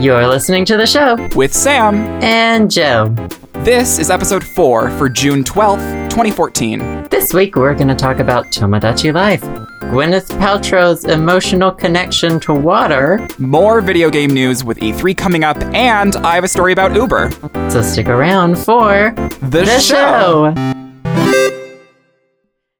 You're listening to the show with Sam. and Joe. This is episode 4 for June 12th, 2014. This week we're going to talk about Tomodachi Life, Gwyneth Paltrow's emotional connection to water. More video game news with E3 coming up, and I have a story about Uber. So stick around for The, the show.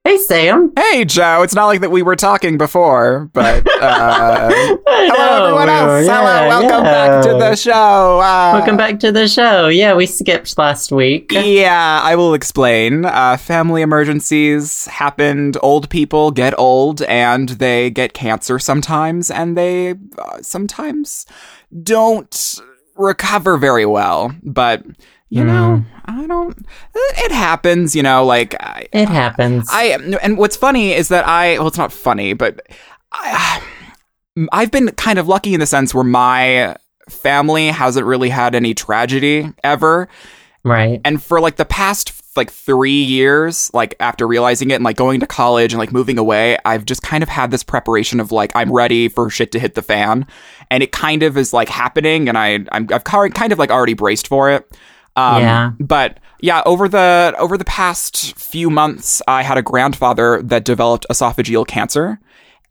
Hey Sam. Hey, Joe. It's not like that we were talking before, but uh, hello, everyone else. hello, welcome back to the show. Uh, Welcome back to the show. Yeah, we skipped last week. Yeah, I will explain. Uh, family emergencies happened. Old people get old and they get cancer sometimes, and they uh, sometimes don't recover very well. But, you know, mm-hmm. I don't. Eh, it happens, you know, like. I, It happens. I and what's funny is that I well, it's not funny, but I, I've been kind of lucky in the sense where my family hasn't really had any tragedy ever, right. and for like the past like three years, like after realizing it and like going to college and like moving away, I've just kind of had this preparation of like I'm ready for shit to hit the fan, and it kind of is like happening, and I I'm, I've kind of like already braced for it. Um, Yeah. But yeah, over the over the past few months, I had a grandfather that developed esophageal cancer,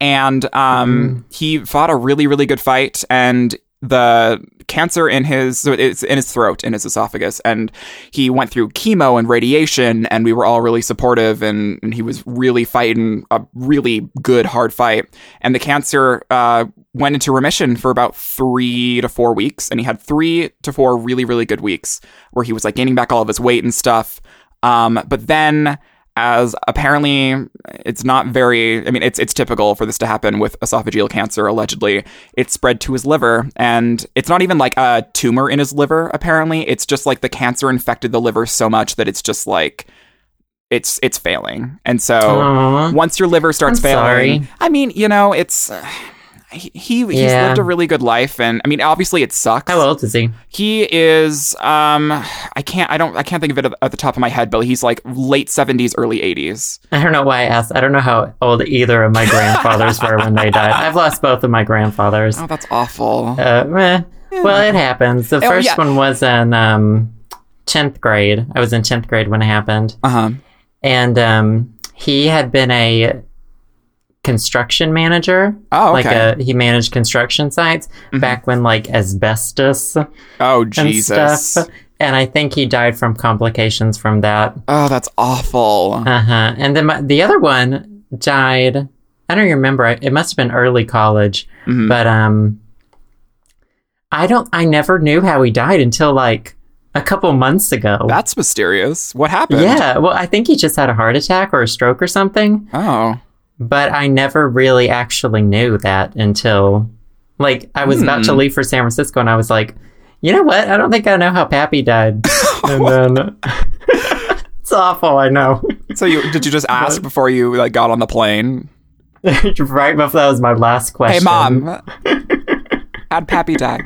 and um, he fought a really really good fight, and the cancer in his it's in his throat in his esophagus. And he went through chemo and radiation and we were all really supportive and, and he was really fighting a really good hard fight. And the cancer uh, went into remission for about three to four weeks and he had three to four really really good weeks where he was like gaining back all of his weight and stuff. Um, but then as apparently it's not very I mean it's it's typical for this to happen with esophageal cancer allegedly it spread to his liver and it's not even like a tumor in his liver apparently it's just like the cancer infected the liver so much that it's just like it's it's failing and so Aw. once your liver starts I'm failing sorry. I mean you know it's he, he he's Yeah. lived a really good life and I mean obviously it sucks How old is he? he is um I can't I don't I can't think of it at the top of my head, but he's like late 70s, early 80s. I don't know why I asked. I don't know how old either of my grandfathers were when they died. I've lost both of my grandfathers. Oh, that's awful. Uh, eh. Well, it happens. The Oh, first yeah. one was in um, 10th grade. I was in 10th grade when it happened. Uh-huh. And um, he had been a construction manager. Oh, Like okay. Mm-hmm. a, he managed construction sites back when like asbestos oh, and Jesus. stuff. And I think he died from complications from that. Oh, that's awful. Uh huh. And then my, the other one died. I don't remember. It must have been early college, Mhm. but um, I don't. I never knew how he died until like a couple months ago. That's mysterious. What happened? yeah. Well, I think he just had a heart attack or a stroke or something. Oh. But I never really actually knew that until like I was about to Hmm. leave for San Francisco, and I was like, you know what? I don't think I know how Pappy died. and then it's awful. I know. So you did you just ask before you like got on the plane? right before that was my last question. Hey mom. How'd Pappy die?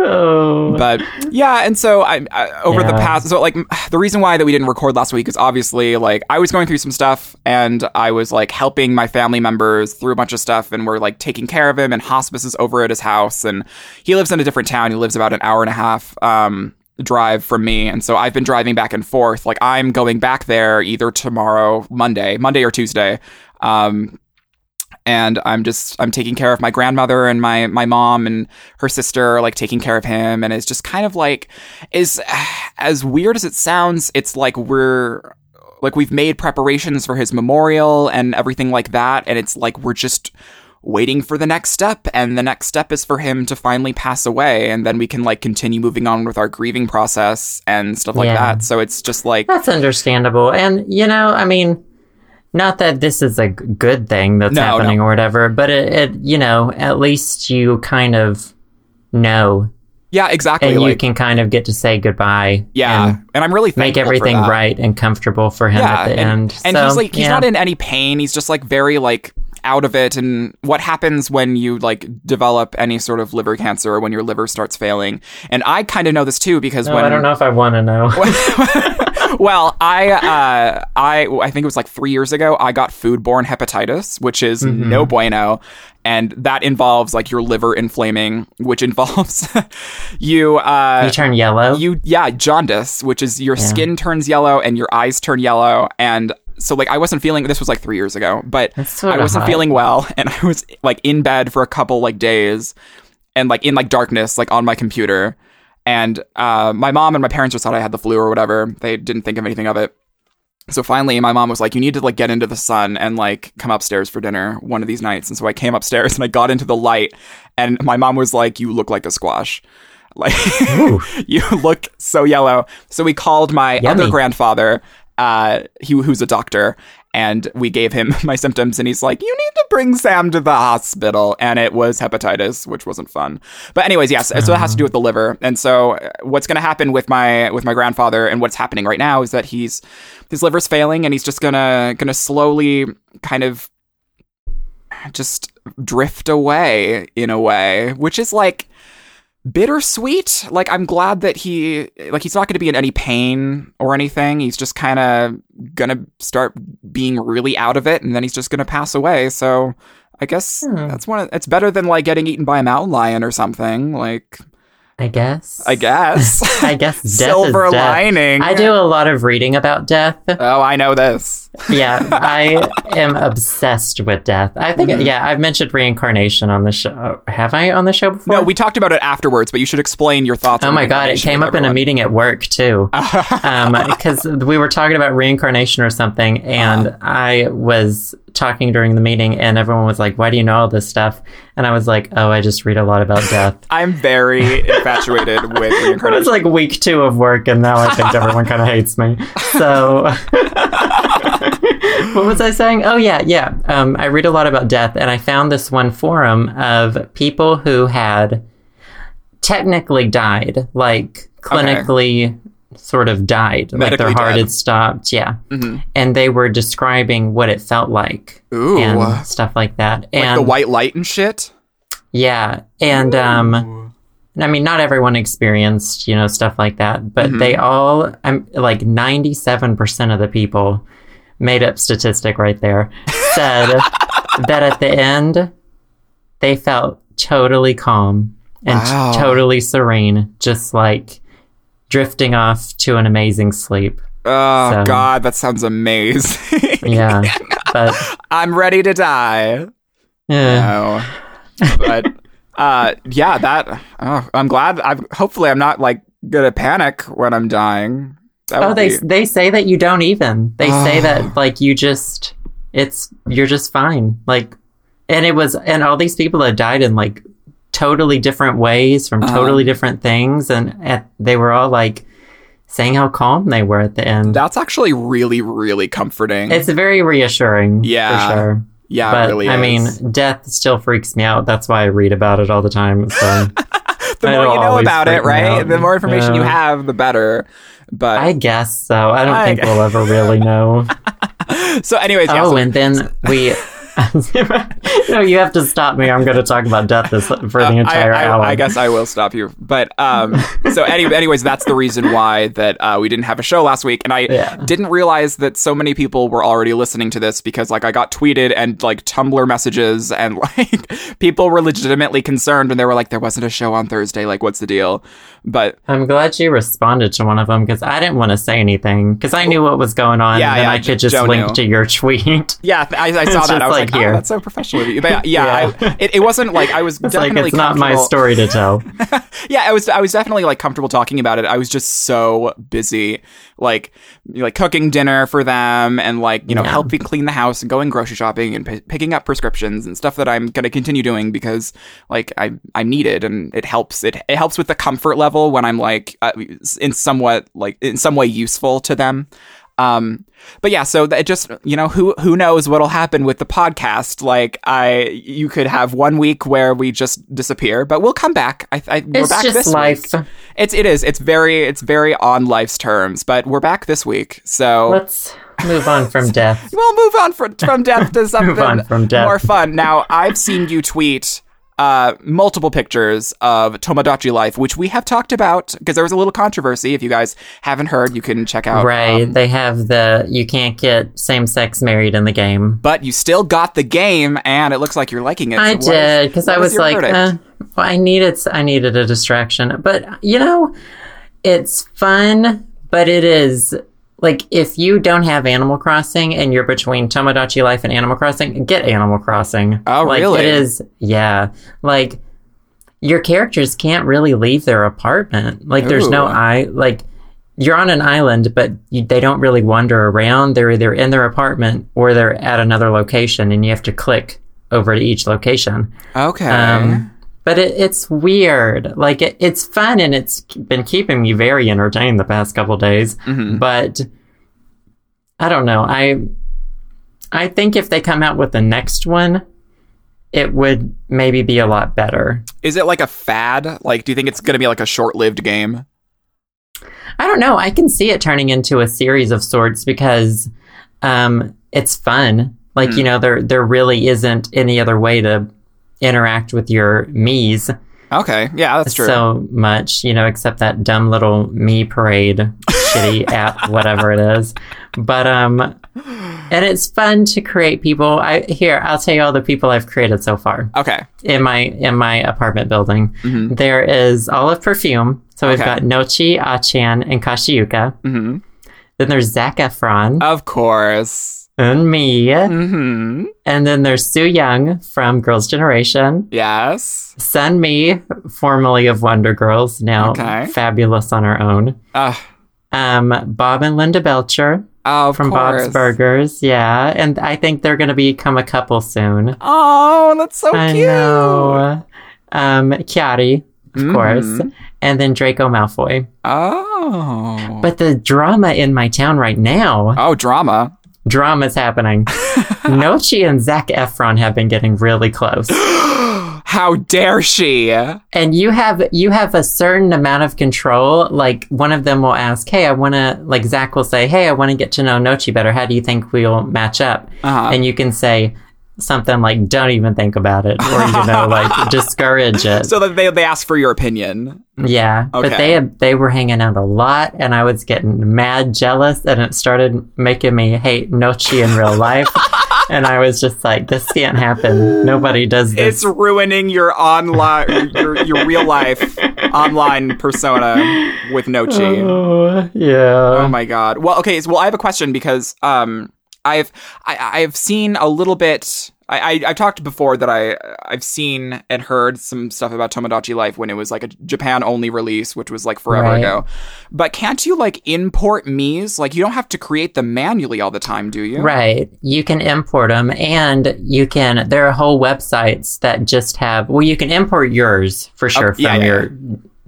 Oh. but yeah and so i, I over the past so like the reason why that we didn't record last week is obviously like i was going through some stuff and i was like helping my family members through a bunch of stuff and we're like taking care of him and hospice is over at his house and he lives in a different town. He lives about an hour and a half um drive from me. And so i've been driving back and forth. Like i'm going back there either tomorrow monday monday or tuesday um and I'm just I'm taking care of my grandmother and my my mom and her sister like taking care of him. And it's just kind of like is as weird as it sounds it's like we're like we've made preparations for his memorial and everything like that. And it's like we're just waiting for the next step. And the next step is for him to finally pass away. And then we can like continue moving on with our grieving process and stuff like Yeah. that. So it's just like That's understandable. And, you know, I mean, not that this is a good thing that's No, happening or whatever, but it, it, you know, at least you kind of know yeah exactly and you can kind of get to say goodbye. yeah and and, I'm really make everything right and comfortable for him at the and, end. And So, he's like he's yeah. not in any pain. He's just like very like out of it and what happens when you like develop any sort of liver cancer or when your liver starts failing. And I kind of know this too because No, when I don't know if I want to know. well, I uh, I I think it was like three years ago. I got foodborne hepatitis, which is Mm-hmm. no bueno, and that involves like your liver inflaming, which involves you uh, you turn yellow. you yeah jaundice, which is your skin turns yellow and your eyes turn yellow, and so like I wasn't feeling. This was like three years ago, but I wasn't hot. feeling well, and I was like in bed for a couple like days, and like in like darkness, like on my computer. And uh, my mom and my parents just thought I had the flu or whatever. They didn't think of anything of it. So finally, my mom was like, "You need to like get into the sun and like come upstairs for dinner one of these nights." And so I came upstairs and I got into the light, and my mom was like, "You look like a squash." Like you look so yellow. So we called my Yummy. other grandfather, uh, he who's a doctor, and we gave him my symptoms, and he's like, "You need to bring Sam to the hospital." And it was hepatitis, which wasn't fun. But anyways, yes. So it has to do with the liver. And so uh, what's going to happen with my with my grandfather, and what's happening right now is that he's his liver's failing, and he's just gonna gonna slowly kind of just drift away in a way, which is like bittersweet. Like I'm glad that he like he's not going to be in any pain or anything. He's just kind of going to start being really out of it and then he's just going to pass away. So I guess Hmm. that's one of, it's better than like getting eaten by a mountain lion or something. Like I guess. I guess. I guess death Silver lining. I do a lot of reading about death. Oh, I know this. yeah, I am obsessed with death. I think, Mm-hmm. yeah, I've mentioned reincarnation on the show. Have I on the show before? No, we talked about it afterwards, but you should explain your thoughts. Oh my god, it came up in a meeting at work too. Because we were talking about reincarnation or something, and Uh-huh. I was talking during the meeting, and everyone was like, Why do you know all this stuff? And I was like, Oh, I just read a lot about death. I'm very infatuated with It was like week two of work, and now I think everyone kind of hates me. So, what was I saying? Oh, yeah, yeah. Um, I read a lot about death, and I found this one forum of people who had technically died, like clinically sort of died, like their heart dead. had stopped. Yeah. Mhm. And they were describing what it felt like Ooh. and stuff like that. like and the white light and shit. yeah, and um, I mean, not everyone experienced you know stuff like that, but Mm-hmm. they all, I'm like ninety-seven percent of the people, made up statistic right there, said that at the end they felt totally calm and Wow. totally serene, just like drifting off to an amazing sleep. Oh So- God, that sounds amazing. Yeah, but I'm ready to die. yeah. No, but uh, yeah, that. Oh, I'm glad. I'm hopefully I'm not like gonna panic when I'm dying. That Oh, they be- they say that you don't even. They say that like you just it's you're just fine. Like and it was and all these people that died in like totally different ways from Uh-huh. totally different things and at, they were all like saying how calm they were at the end. That's actually really, really comforting. it's very reassuring Yeah, for sure. yeah, But really. I is. mean, death still freaks me out. That's why I read about it all the time. So the more you know about it, right? The more information you have, the better. But I guess so. I don't I- think we'll ever really know. so, anyways, yeah. oh, so- and then we. no, you have to stop me. I'm going to talk about death this, for the entire I, I, hour. I guess I will stop you. But um, so any, anyways, that's the reason why that uh, we didn't have a show last week, and I Yeah. didn't realize that so many people were already listening to this because like I got tweeted and like Tumblr messages and like people were legitimately concerned and they were like, there wasn't a show on Thursday. Like, what's the deal? But I'm glad you responded to one of them because I didn't want to say anything because I knew what was going on. Yeah, and yeah, I could just Joe link knew. to your tweet. yeah, I, I saw that. I was like like, here. oh, that's so professional of you. But yeah, Yeah. I, it, it wasn't like I was It's like definitely it's not my story to tell. yeah, I was I was definitely like comfortable talking about it. I was just so busy, like like cooking dinner for them and like you know Yeah. helping clean the house and going grocery shopping and p- picking up prescriptions and stuff that I'm gonna continue doing because like I I need it and it helps it it helps with the comfort level when I'm like uh, in somewhat like in some way useful to them. Um, but yeah, so it just you know who who knows what'll happen with the podcast. Like I, you could have one week where we just disappear, but we'll come back. I, I we're It's back just this life. week. It's it is. It's very it's very on life's terms, but we're back this week. So Let's Move on from death. We'll move on from, from death to something on from death. more fun. Now, I've seen you tweet uh, multiple pictures of Tomodachi Life, which we have talked about because there was a little controversy. If you guys haven't heard, you can check out. Right. um, they have the you can't get same sex married in the game. but you still got the game, and it looks like you're liking it. I So did because I was like, uh, well, I needed I needed a distraction. But you know, it's fun, but it is like if you don't have Animal Crossing and you're between Tomodachi Life and Animal Crossing, get Animal Crossing. Oh, like, really? It is, yeah. Like your characters can't really leave their apartment. Like there's no Ooh. I like. You're on an island, but you, they don't really wander around. They're either in their apartment or they're at another location, and you have to click over to each location. okay. Um, but it, it's weird. Like it, it's fun and it's been keeping me very entertained the past couple days. But I don't know. I I think if they come out with the next one, it would maybe be a lot better. is it like a fad? Like, do you think it's going to be like a short-lived game? I don't know. I can see it turning into a series of sorts because um, it's fun. Like you know, there there really isn't any other way to interact with your Mii's. Okay, yeah, that's true. so much, you know, except that dumb little me parade shitty app, whatever it is. But um and it's fun to create people. I here, I'll tell you all the people I've created so far okay, in my in my apartment building. There is Olive Perfume. So we've Mm-hmm. Okay. got Nochi, Achan, and Kashiyuka. hmm Then there's Zac Efron of course. And me. hmm And then there's Sooyoung from Girls' Generation. Yes. Sunmi, formerly of Wonder Girls, now Okay. fabulous on her own. Uh, Um, Bob and Linda Belcher of from course. Bob's Burgers, yeah, and I think they're going to become a couple soon. Oh, that's so I cute. know. Um, Chiari, of Mhm. course, and then Draco Malfoy. Oh. But the drama in my town right now, oh, drama. Drama's happening. Nochi and Zac Efron have been getting really close. How dare she? and you have you have a certain amount of control like one of them will ask hey i want to like zach will say hey i want to get to know nochi better how do you think we'll match up Uh-huh. and you can say something like don't even think about it or you know like discourage it So that they they ask for your opinion. yeah but they had, they were hanging out a lot and i was getting mad jealous and it started making me hate nochi in real life and i was just like this can't happen nobody does this It's ruining your online, your your real life online persona with Nochi. oh, yeah Oh my god. Well, okay. So, well, I have a question because um, I've I, I've seen a little bit. I, I I've talked before that I I've seen and heard some stuff about Tomodachi Life when it was like a Japan only release, which was like forever Right. ago. But can't you like import Mii's? Like you don't have to create them manually all the time, do you? Right. You can import them and you can, there are whole websites that just have, well, you can import yours for sure yeah, from yeah, your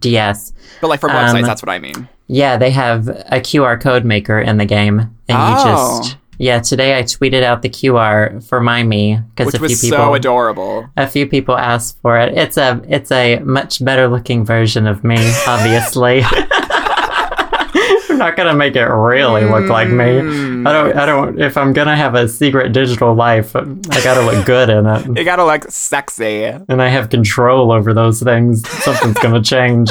DS. But like from websites, Um, that's what I mean. Yeah, they have a QR code maker in the game. And Oh. you just, yeah, today I tweeted out the QR for my Mii because a few was people, so adorable. a few people asked for it. It's a, it's a much better looking version of me, obviously. I'm not gonna make it really look like me. Hmm. I don't. I don't. If I'm gonna have a secret digital life, I gotta look good in it, You gotta look sexy. and I have control over those things. Something's gonna change.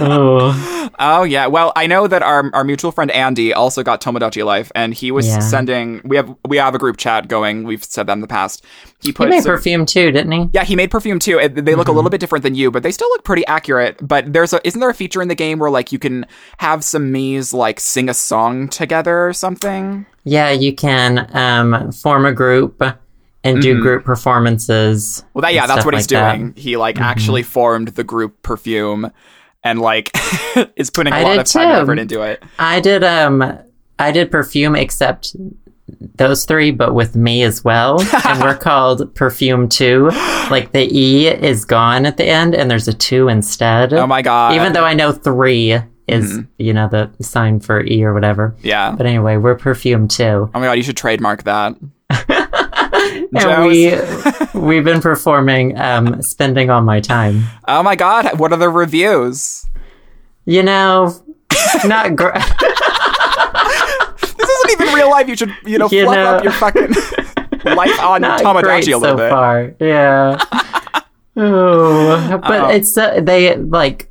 Oh, Oh yeah. Well, I know that our our mutual friend Andy also got Tomodachi Life, and he was Yeah. sending. We have we have a group chat going. We've said that in the past. He he put. made some- perfume too, didn't he? yeah, he made perfume too. They look Mm-hmm. a little bit different than you, but they still look pretty accurate. But there's a isn't there a feature in the game where like you can have some Mii's like sing a song together or something? Yeah, you can um, form a group and do group performances. Well, that yeah, that's what he's like that. Mm-hmm. doing. He like actually formed the group perfume, and like is putting a I lot of time too. effort into it. I did. Um, I did perfume except those three, but with me as well. and we're called Perfume Two. Like the E is gone at the end, and there's a two instead. Oh my god! Even though I know three is, you know, the sign for E or whatever. yeah. But anyway, we're Perfume Two, Oh my god, you should trademark that. And we we've been performing, um, spending all my time. Oh my god, what are the reviews? You know, not gr- This isn't even real life, you should you know You fluff know- up your fucking life on Not great a little so bit. far. Yeah. oh, but Oh. it's uh, they like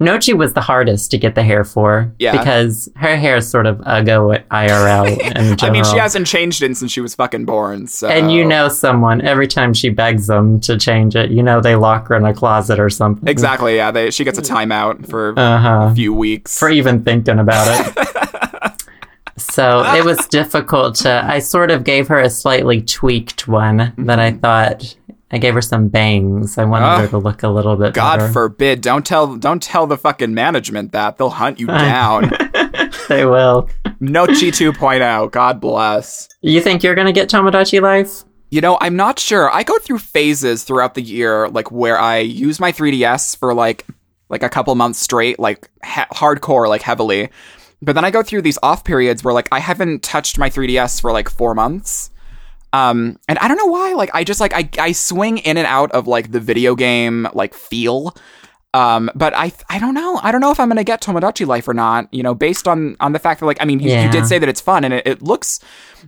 Nochi was the hardest to get the hair for. Yeah. Because her hair is sort of uggo IRL. I mean, she hasn't changed it since she was fucking born. So And you know someone every time she begs them to change it, you know they lock her in a closet or something. exactly. Yeah, they, she gets a timeout for Uh huh. a few weeks. For even thinking about it. so it was difficult to. I sort of gave her a slightly tweaked one that I thought. I gave her some bangs. I wanted Ah. her to look a little bit God better. forbid! Don't tell don't tell the fucking management that they'll hunt you down. they will. Nochi 2.0. God bless. You think you're gonna get Tomodachi Life? You know, I'm not sure. I go through phases throughout the year, like where I use my 3DS for like like a couple months straight, like ha- hardcore, like heavily. But then I go through these off periods where like I haven't touched my 3DS for like four months. Um, and I don't know why. Like I just like I I swing in and out of like the video game like feel. Um, but I I don't know. I don't know if I'm gonna get Tomodachi Life or not. You know, based on on the fact that like I mean, you, you did say that it's fun and it, it looks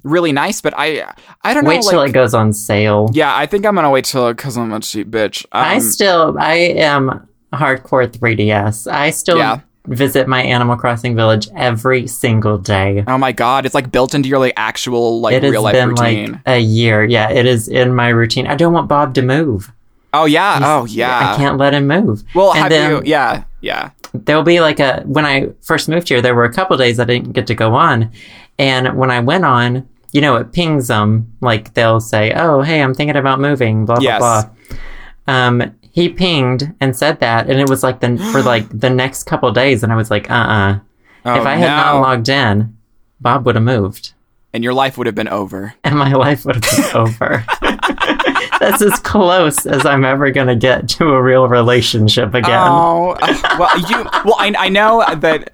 really nice, but I I don't know. Wait till like, it goes on sale. yeah, I think I'm gonna wait till because I'm a cheap bitch. Um, I still, I am hardcore 3DS. I still Yeah. Visit my Animal Crossing village every single day. oh my god, it's like built into your like actual like It has real life been routine. like a year. Yeah, it is in my routine. I don't want Bob to move. oh yeah, oh yeah. I can't let him move. Well, and have then you? Yeah, yeah. there'll be like a when I first moved here, there were a couple days I didn't get to go on, and when I went on, you know, it pings them like they'll say, "Oh, hey, I'm thinking about moving." Blah Yes. blah blah. Um, he pinged and said that, and it was like the for like the next couple days, and I was like, "Uh, uh Oh, If I had not logged in, Bob would have moved, and your life would have been over. and my life would have been over." That's as close as I'm ever gonna get to a real relationship again. Oh, uh, well, you. Well, I, I know that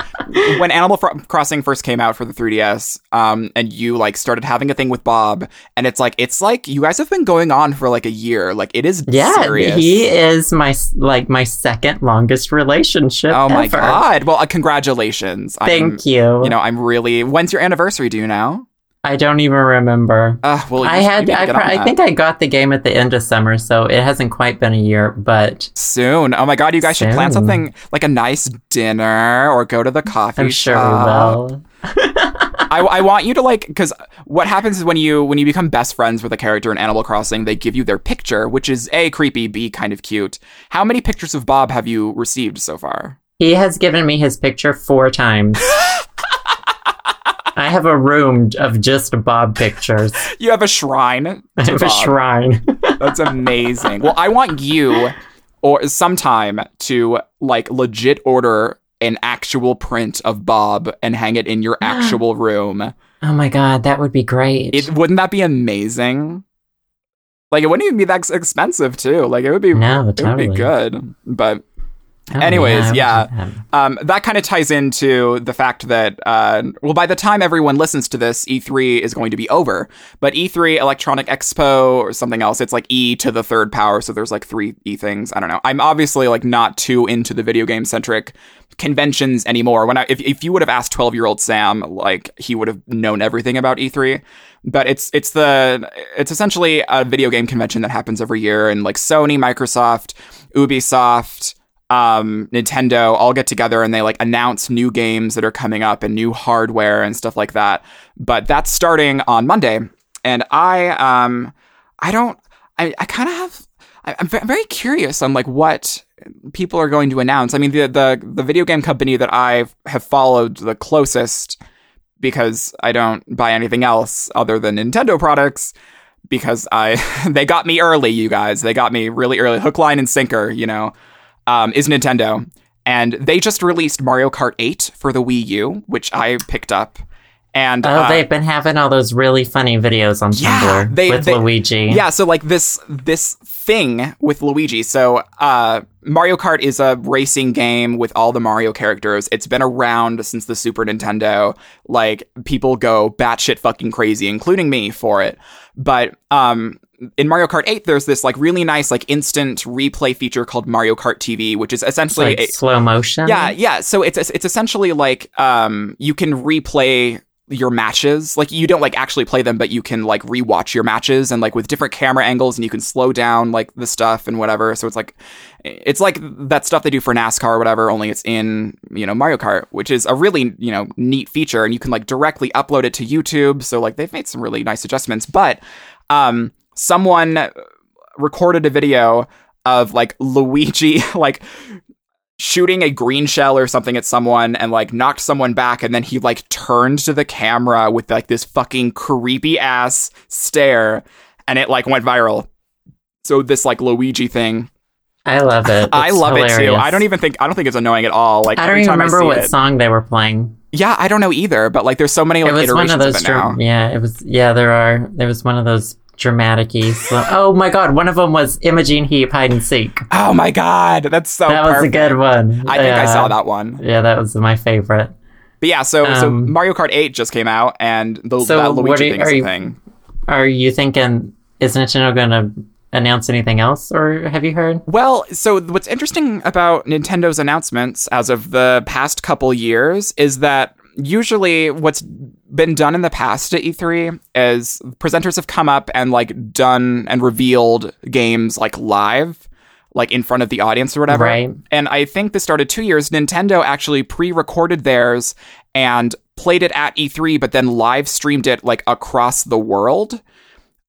when Animal Crossing first came out for the 3DS, um, and you like started having a thing with Bob, and it's like it's like you guys have been going on for like a year. Like it is Yeah, serious. he is my like my second longest relationship. Oh my ever. god! Well, uh, congratulations. Thank I'm, you. You know, I'm really. When's your anniversary? Do you know? I don't even remember. Uh, well, I had I, get pr- on I think I got the game at the end of summer, so it hasn't quite been a year. But soon. Oh my god, you guys should plan something like a nice dinner or go to the coffee I'm sure shop. we will. I, I want you to like because what happens is when you when you become best friends with a character in Animal Crossing, they give you their picture, which is a creepy, b kind of cute. How many pictures of Bob have you received so far? He has given me his picture four times. I have a room of just Bob pictures. You have a shrine. I have a shrine. That's amazing. well, I want you or sometime to like legit order an actual print of Bob and hang it in your actual room. oh my god, that would be great. It wouldn't that be amazing? Like it wouldn't even be that expensive too. Like it would be no, it would totally. be good. But Oh, Anyways, yeah. that. um, that kind of ties into the fact that uh, well, by the time everyone listens to this, E3 is going to be over. But E3, Electronic Expo, or something else, it's like E to the third power. So there's like three E things. I don't know. I'm obviously like not too into the video game centric conventions anymore. When I if, if you would have asked 12 year old Sam, like he would have known everything about E3. But it's it's the it's essentially a video game convention that happens every year, and like Sony, Microsoft, Ubisoft, um, Nintendo all get together and they like announce new games that are coming up and new hardware and stuff like that. But that's starting on Monday, and I um I don't I I kind of have I- I'm ve- very curious on like what people are going to announce. I mean the the the video game company that I have followed the closest because I don't buy anything else other than Nintendo products because I they got me early, you guys. They got me really early, hook, line, and sinker. You know, um, is Nintendo, and they just released Mario Kart 8 for the Wii U, which I picked up. And Oh, uh, they've been having all those really funny videos on Yeah, Tumblr they- with they- Luigi. yeah, so like this this thing with Luigi. So uh Mario Kart is a racing game with all the Mario characters. It's been around since the Super Nintendo. Like people go batshit fucking crazy, including me for it. But um in Mario Kart 8, there's this like really nice like instant replay feature called Mario Kart TV, which is essentially like a, slow motion. yeah, yeah. So it's it's essentially like um you can replay your matches. Like you don't like actually play them, but you can like rewatch your matches and like with different camera angles and you can slow down like the stuff and whatever. So it's like it's like that stuff they do for NASCAR or whatever, only it's in, you know, Mario Kart, which is a really, you know, neat feature and you can like directly upload it to YouTube. So like they've made some really nice adjustments, but um someone recorded a video of like Luigi like shooting a green shell or something at someone and like knocked someone back and then he like turned to the camera with like this fucking creepy ass stare and it like went viral. So this like Luigi thing. I love it. It's I love hilarious. it too. I don't even think I don't think it's annoying at all. Like I don't even remember what it, song they were playing. Yeah, I don't know either, but like there's so many like it was one iterations of of, those. it now. yeah, it was. Yeah, there are. There was one of those dramatic-y. Slow- oh my god, one of them was Imogen Heap hide and seek. Oh my god, that's so that was a good one. I think I saw that one. Yeah, that was my favorite. But yeah, so so Um, Mario Kart 8 just came out and the, So that what Luigi are you- thing. Are you thinking? Is Nintendo going to announce anything else, or have you heard? Well, so what's interesting about Nintendo's announcements as of the past couple years is that usually what's been done in the past at E3 is presenters have come up and like done and revealed games like live like in front of the audience or whatever. Right. And I think this started 2 years Nintendo actually pre-recorded theirs and played it at E3 but then live streamed it like across the world.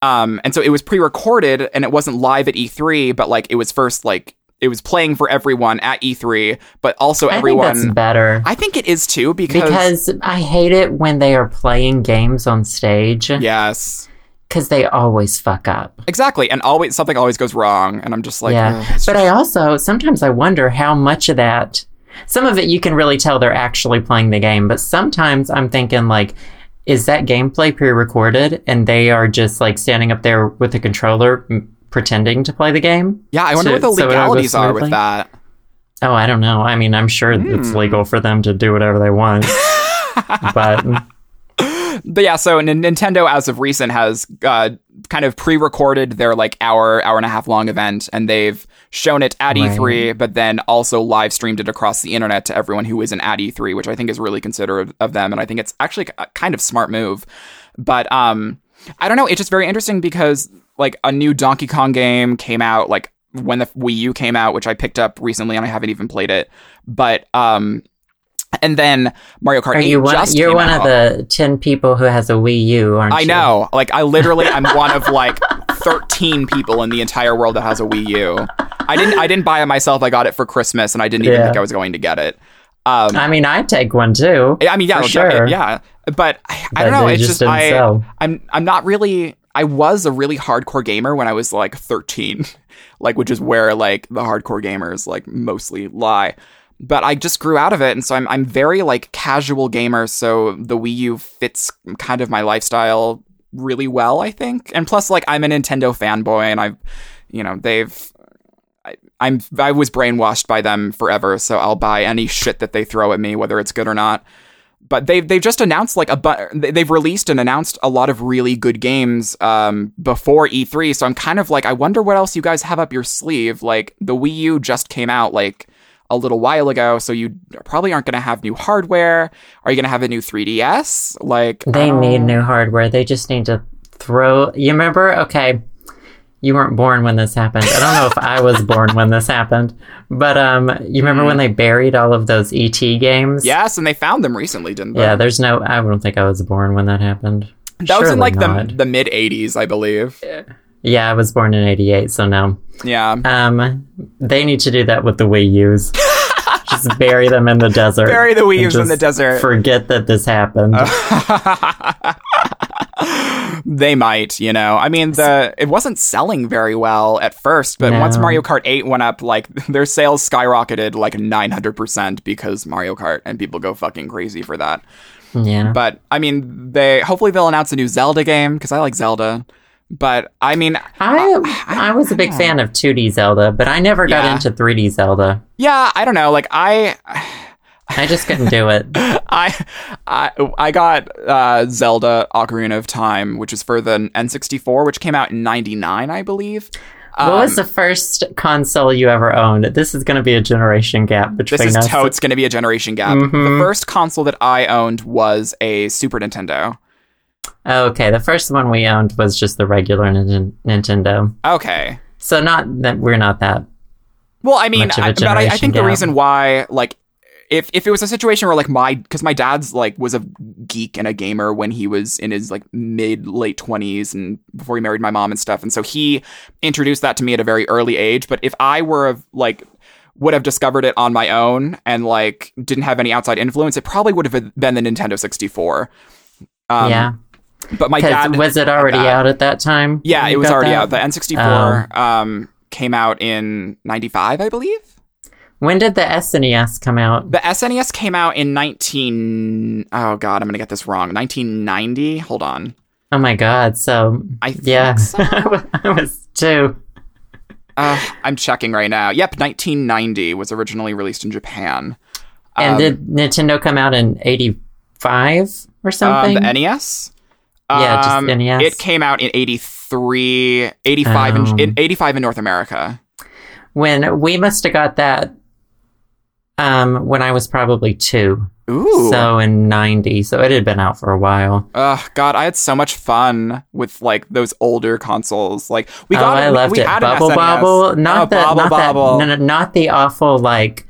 Um, and so it was pre-recorded and it wasn't live at E3, but like it was first like it was playing for everyone at E3, but also I think everyone. that's better I think it is too because, because I hate it when they are playing games on stage yes, because they always fuck up. exactly, and always something always goes wrong, and I'm just like, yeah, "Ugh, it's but I also sometimes I wonder how much of that. Some of it you can really tell they're actually playing the game, but sometimes I'm thinking like. Is that gameplay pre-recorded and they are just like standing up there with the controller m- pretending to play the game? yeah, I wonder so- what the so it all goes legalities are with that. Oh, I don't know. I mean, I'm sure it's Hmm. legal for them to do whatever they want. but But yeah, so N- Nintendo, as of recent, has uh, kind of pre-recorded their like hour, hour and a half long event, and they've shown it at Right. E3, but then also live streamed it across the internet to everyone who isn't at E3, which I think is really considerate of them, and I think it's actually a kind of smart move. But um, I don't know, it's just very interesting because like a new Donkey Kong game came out like when the Wii U came out, which I picked up recently, and I haven't even played it, but um. And then Mario Kart are 8 you one? You're one out. of the ten people who has a Wii U, aren't I you? know. Like I literally I'm one of like 13 people in the entire world that has a Wii U. I didn't I didn't buy it myself. I got it for Christmas and I didn't even Yeah. think I was going to get it. Um I mean, I'd take one too. I mean, yeah, sure. yeah. But I, I don't know. It's just just, I, sell. I'm I'm not really. I was a really hardcore gamer when I was like 13, like which is where like the hardcore gamers like mostly lie. But I just grew out of it, and so I'm I'm very like casual gamer. So the Wii U fits kind of my lifestyle really well, I think. And plus, like I'm a Nintendo fanboy, and I've, you know, they've I, I'm I was brainwashed by them forever, so I'll buy any shit that they throw at me, whether it's good or not. But they've they've just announced like a bu- they've released and announced a lot of really good games um, before E3. So I'm kind of like, I wonder what else you guys have up your sleeve. Like the Wii U just came out like a little while ago, so you probably aren't going to have new hardware. Are you going to have a new 3DS? Like They need new hardware. They just need to throw. You remember? Okay, you weren't born when this happened. I don't know if I was born when this happened, but um, you remember when they buried all of those ET games? Yes, and they found them recently, didn't they? Yeah, there's no. I don't think I was born when that happened. that was in like the not. the mid 80s, I believe. Yeah, I was born in '88, so no. Yeah. Um, they need to do that with the Wii U's. just bury them in the desert. Bury the Wii U's in the desert. Forget that this happened. they might, you know. I mean, the it wasn't selling very well at first, but No. once Mario Kart 8 went up, like their sales skyrocketed like 900% because Mario Kart and people go fucking crazy for that. yeah. But I mean, they hopefully they'll announce a new Zelda game because I like Zelda. But I mean, I I was a big fan of 2D Zelda, but I never got Yeah. into 3D Zelda. yeah, I don't know. Like I I just couldn't do it. I I I got uh, Zelda Ocarina of Time, which is for the N64, which came out in '99, I believe. what was the first console you ever owned? This is going to be a generation gap between This is us. totes going to be a generation gap. Mhm. The first console that I owned was a Super Nintendo. Okay, the first one we owned was just the regular Nin- Nintendo. Okay. So not that we're not that. Well, I mean, Much of a I, but I, I think the reason why, like, if if it was a situation where like my because my dad's like was a geek and a gamer when he was in his like mid late twenties and before he married my mom and stuff, and so he introduced that to me at a very early age. But if I were of like would have discovered it on my own and like didn't have any outside influence, it probably would have been the Nintendo sixty four. Um, yeah, but my dad was it already out at that time? Yeah, it was already that? out. The N64 um, came out in 95, I believe. When did the SNES come out? The SNES came out in 19 Oh god, I'm going to get this wrong. 1990. Hold on. Oh my god! So I think yeah, so. I was two. Uh, I'm checking right now. Yep, 1990 was originally released in Japan. And Um, did Nintendo come out in '85 or um, something? the NES? Yeah, just Um, NES. It came out in 83, 85 Oh. in, in 85 in North America. when we must have got that um when I was probably two. Ooh. So in '90, so it had been out for a while. Ugh, God, I had so much fun with like those older consoles. Like we oh, got, I we- loved we it. had an Bubble Bobble, not Oh, the Bobble not Bobble. that, no, no, not the awful like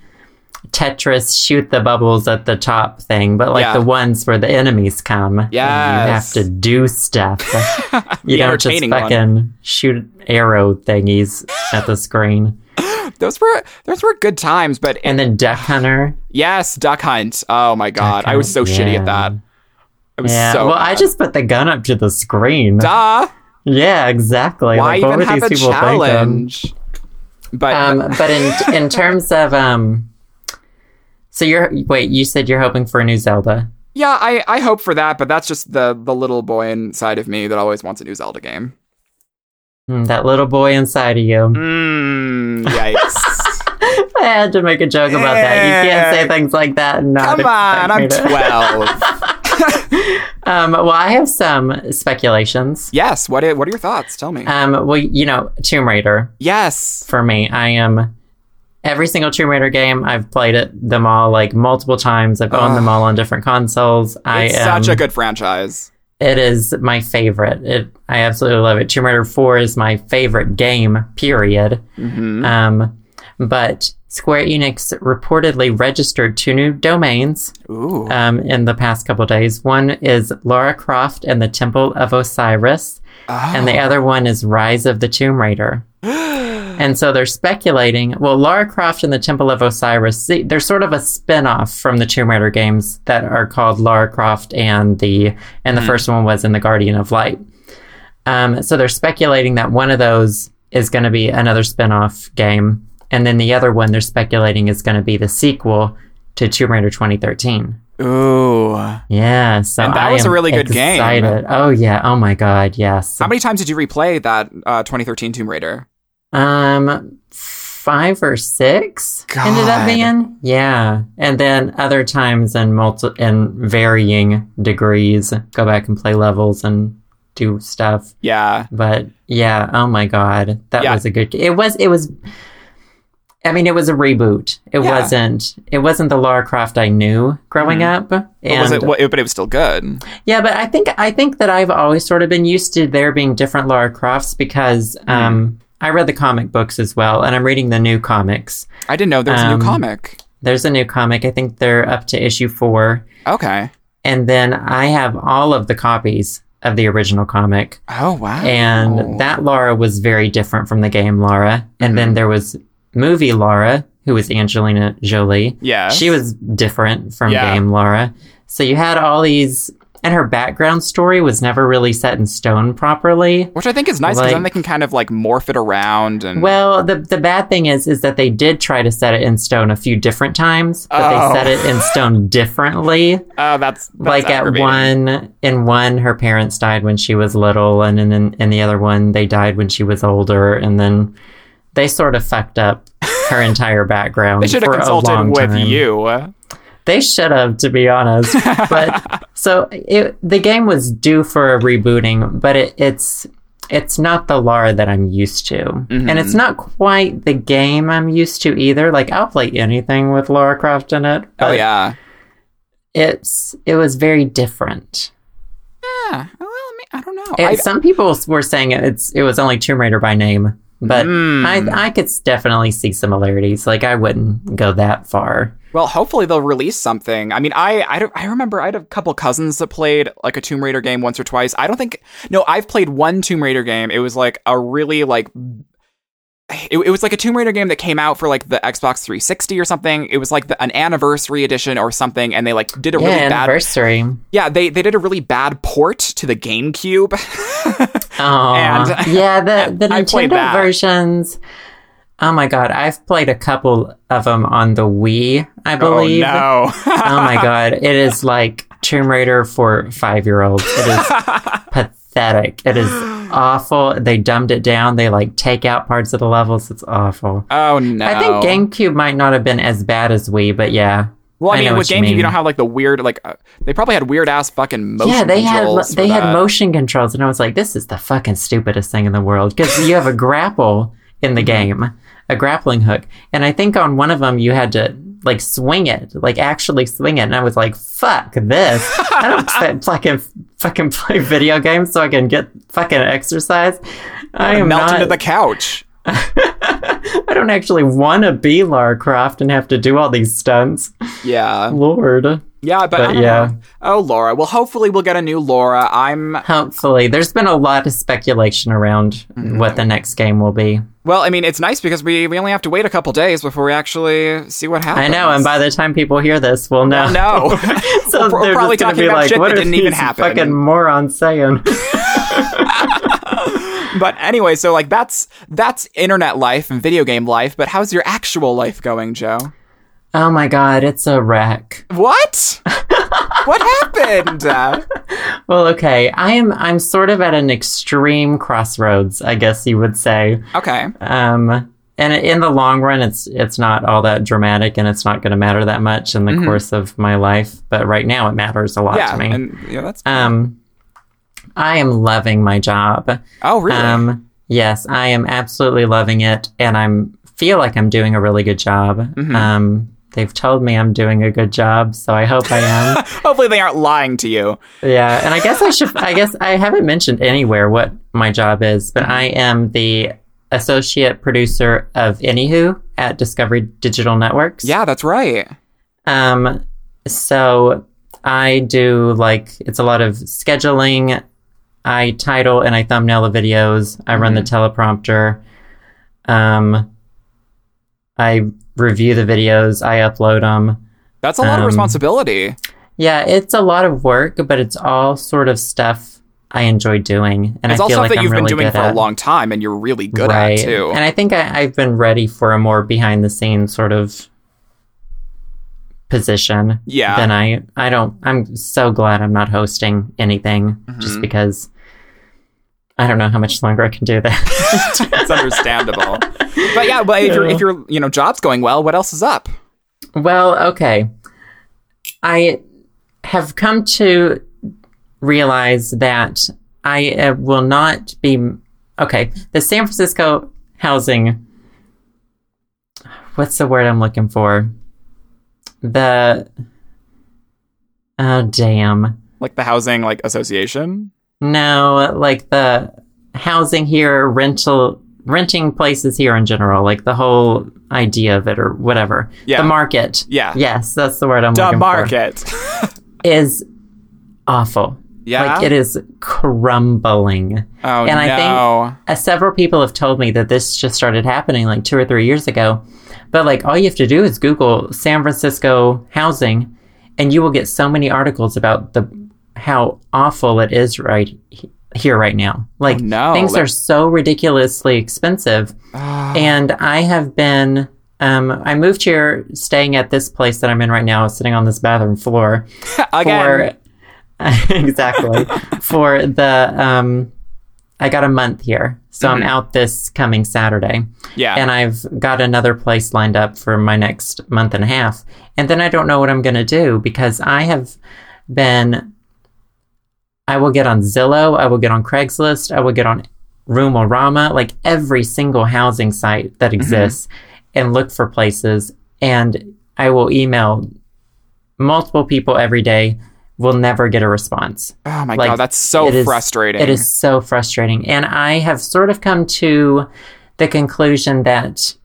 Tetris shoot the bubbles at the top thing, but like Yeah. the ones where the enemies come. Yeah. you have to do stuff. you don't just entertaining one. fucking shoot arrow thingies at the screen. Those were those were good times, but And then Duck Hunter. yes, Duck Hunt. Oh my God, Duck I was so Hunt, shitty at that. I was Yeah. so well, I just put the gun up to the screen. duh. Yeah, exactly. Why like, even have a challenge? But Um, but in in terms of um, so you're wait, you said you're hoping for a new Zelda. yeah, I I hope for that. But that's just the the little boy inside of me that always wants a new Zelda game. Hmm, that little boy inside of you. Mm, yikes. I had to make a joke about that. You can't say things like that. And not Come on, I'm to- 12. Um, well, I have some speculations. yes, what are, what are your thoughts? Tell me. Um, well, you know, Tomb Raider yes. for me. I am every single Tomb Raider game. I've played it them all like multiple times. I've owned Ugh. them all on different consoles. I It's am, such a good franchise. It is my favorite. It, I absolutely love it. Tomb Raider 4 is my favorite game, period. hmm Um, but Square Enix reportedly registered two new domains Ooh. um, in the past couple days. One is Lara Croft and the Temple of Osiris, and the Oh. other one is Rise of the Tomb Raider. And so they're speculating. Well, Lara Croft and the Temple of Osiris, see, they're sort of a spin-off from the Tomb Raider games that are called Lara Croft and the and the first one was in the Guardian of Light. Um, so they're speculating that one of those is going to be another spin-off game, and then the other one they're speculating is going to be the sequel to Tomb Raider 2013. Ooh. Yeah, so And that I was a really good game. Oh yeah, oh my god, yes. How many times did you replay that uh, 2013 Tomb Raider? Um, five or six ended up being. Yeah, and then other times in multi in varying degrees, go back and play levels and do stuff. Yeah. But yeah, oh my god, that Yeah. was a good. It was. It was. I mean, it was a reboot. It Yeah. wasn't. It wasn't the Lara Croft I knew growing up. But was And- it? But it was still good. yeah, but I think I think that I've always sort of been used to there being different Lara Crofts because um, I read the comic books as well, and I'm reading the new comics. I didn't know there was a Um, new comic. There's a new comic. I think they're up to issue four, Okay. and then I have all of the copies of the original comic, Oh wow. and that Laura was very different from the game Laura. And Mm-hmm. then there was movie Laura, who was Angelina Jolie. Yes. She was different from Yeah. game Laura. So you had all these, and her background story was never really set in stone properly. Which I think is nice because Like- then they can kind of like morph it around and. Well, the the bad thing is is that they did try to set it in stone a few different times, but Oh. they set oh. it in stone differently. oh, that's, that's like at one in one her parents died when she was little and in, in in the other one they died when she was older and then they sort of fucked up her entire background They should have for a long consulted with time. you. They should have, to be honest. But so it, the game was due for a rebooting, but it, it's it's not the Lara that I'm used to. Mm-hmm. And it's not quite the game I'm used to either. Like I'll play anything with Lara Croft in it. Oh yeah. It's it was very different. Yeah. Well, I, mean, I don't know. I, some people were saying it's it was only Tomb Raider by name, but Hmm. I I could definitely see similarities. Like I wouldn't go that far. well, hopefully they'll release something. I mean, I I, don't, I remember I had a couple cousins that played like a Tomb Raider game once or twice. I don't think no, I've played one Tomb Raider game. It was like a really like it, it was like a Tomb Raider game that came out for like the Xbox 360 or something. It was like the, an anniversary edition or something, and they like did a Yeah, really bad anniversary. yeah they they did a really bad port to the GameCube. Oh, And- yeah, the the Nintendo versions. Oh my god, I've played a couple of them on the Wii, I oh, believe. Oh no! oh my god, it is like Tomb Raider for five year olds. It is pathetic. It is awful. They dumbed it down. They like take out parts of the levels. It's awful. oh no! I think GameCube might not have been as bad as Wii, but yeah. Well, I, I mean, with what you GameCube, you, don't have like the weird like uh, they probably had weird ass fucking motion. yeah, they had they had that. motion controls, and I was like, "This is the fucking stupidest thing in the world." Because you have a grapple in Mm-hmm. the game, a grappling hook, and I think on one of them you had to like swing it, like actually swing it, and I was like, "Fuck this! I don't fucking fucking play video games so I can get fucking exercise." I am melt not. into the couch. I don't actually want to be Lara Croft and have to do all these stunts. Yeah, Lord. yeah, but, But yeah. know. Oh, Laura. Well, hopefully we'll get a new Laura. I'm Hopefully, there's been a lot of speculation around Mm-hmm. what the next game will be. Well. I mean, it's nice because we we only have to wait a couple days before we actually see what happens. I know, and by the time people hear this, we'll know. no. so We're- we're probably talking be about like, shit "What that didn't even happen." Fucking moron saying. but anyway, so like that's that's internet life and video game life. But how's your actual life going, Joe? oh my god, it's a wreck. What? What happened? Well, okay, I am. I'm sort of at an extreme crossroads, I guess you would say. okay. Um, and in the long run, it's it's not all that dramatic, and it's not going to matter that much in the course of my life. But right now, it matters a lot Mm-hmm. Yeah, to me. and yeah, that's. um, I am loving my job. oh, really? Um, yes, I am absolutely loving it, and I'm feel like I'm doing a really good job. Mm-hmm. Um, they've told me I'm doing a good job, so I hope I am. Hopefully, they aren't lying to you. yeah, and I guess I should. I guess I haven't mentioned anywhere what my job is, but I am the associate producer of Anywho at Discovery Digital Networks. Yeah, that's right. Um, so I do like it's a lot of scheduling. I title and I thumbnail the videos. I run the teleprompter. Um, I review the videos. I upload them. That's a lot of Um, responsibility. Yeah, it's a lot of work, but it's all sort of stuff I enjoy doing, and It's I all stuff like that I'm you've really been doing for at. a long time, and you're really good right. at too. And I think I, I've been ready for a more behind the scenes sort of position. Yeah. Then I I don't I'm so glad I'm not hosting anything Mm-hmm. just because I don't know how much longer I can do that. it's understandable. but yeah, but if your if your you know job's going well, what else is up? well, okay. I have come to realize that I uh, will not be okay. The San Francisco housing what's the word I'm looking for? The oh damn. Like the housing like association? No, like the housing here, rental renting places here in general, like the whole idea of it or whatever. Yeah. The market. Yeah. Yes, that's the word I'm The looking market. for. Is awful. Yeah? Like it is crumbling. oh and I no. Uh, several people have told me that this just started happening like two or three years ago. But like all you have to do is Google San Francisco housing, and you will get so many articles about the how awful it is right here right now. Like Oh, no. things are so ridiculously expensive, and I have been. Um, I moved here, staying at this place that I'm in right now, sitting on this bathroom floor Again. for exactly for the um I got a month here. So I'm out this coming Saturday. yeah. And I've got another place lined up for my next month and a half. And then I don't know what I'm going to do because I have been I will get on Zillow, I will get on Craigslist, I will get on Roomorama, like every single housing site that mm-hmm. exists, and look for places. And I will email multiple people every day. Will never get a response. Oh my Like, god, that's so it is- frustrating. It is so frustrating. And I have sort of come to the conclusion that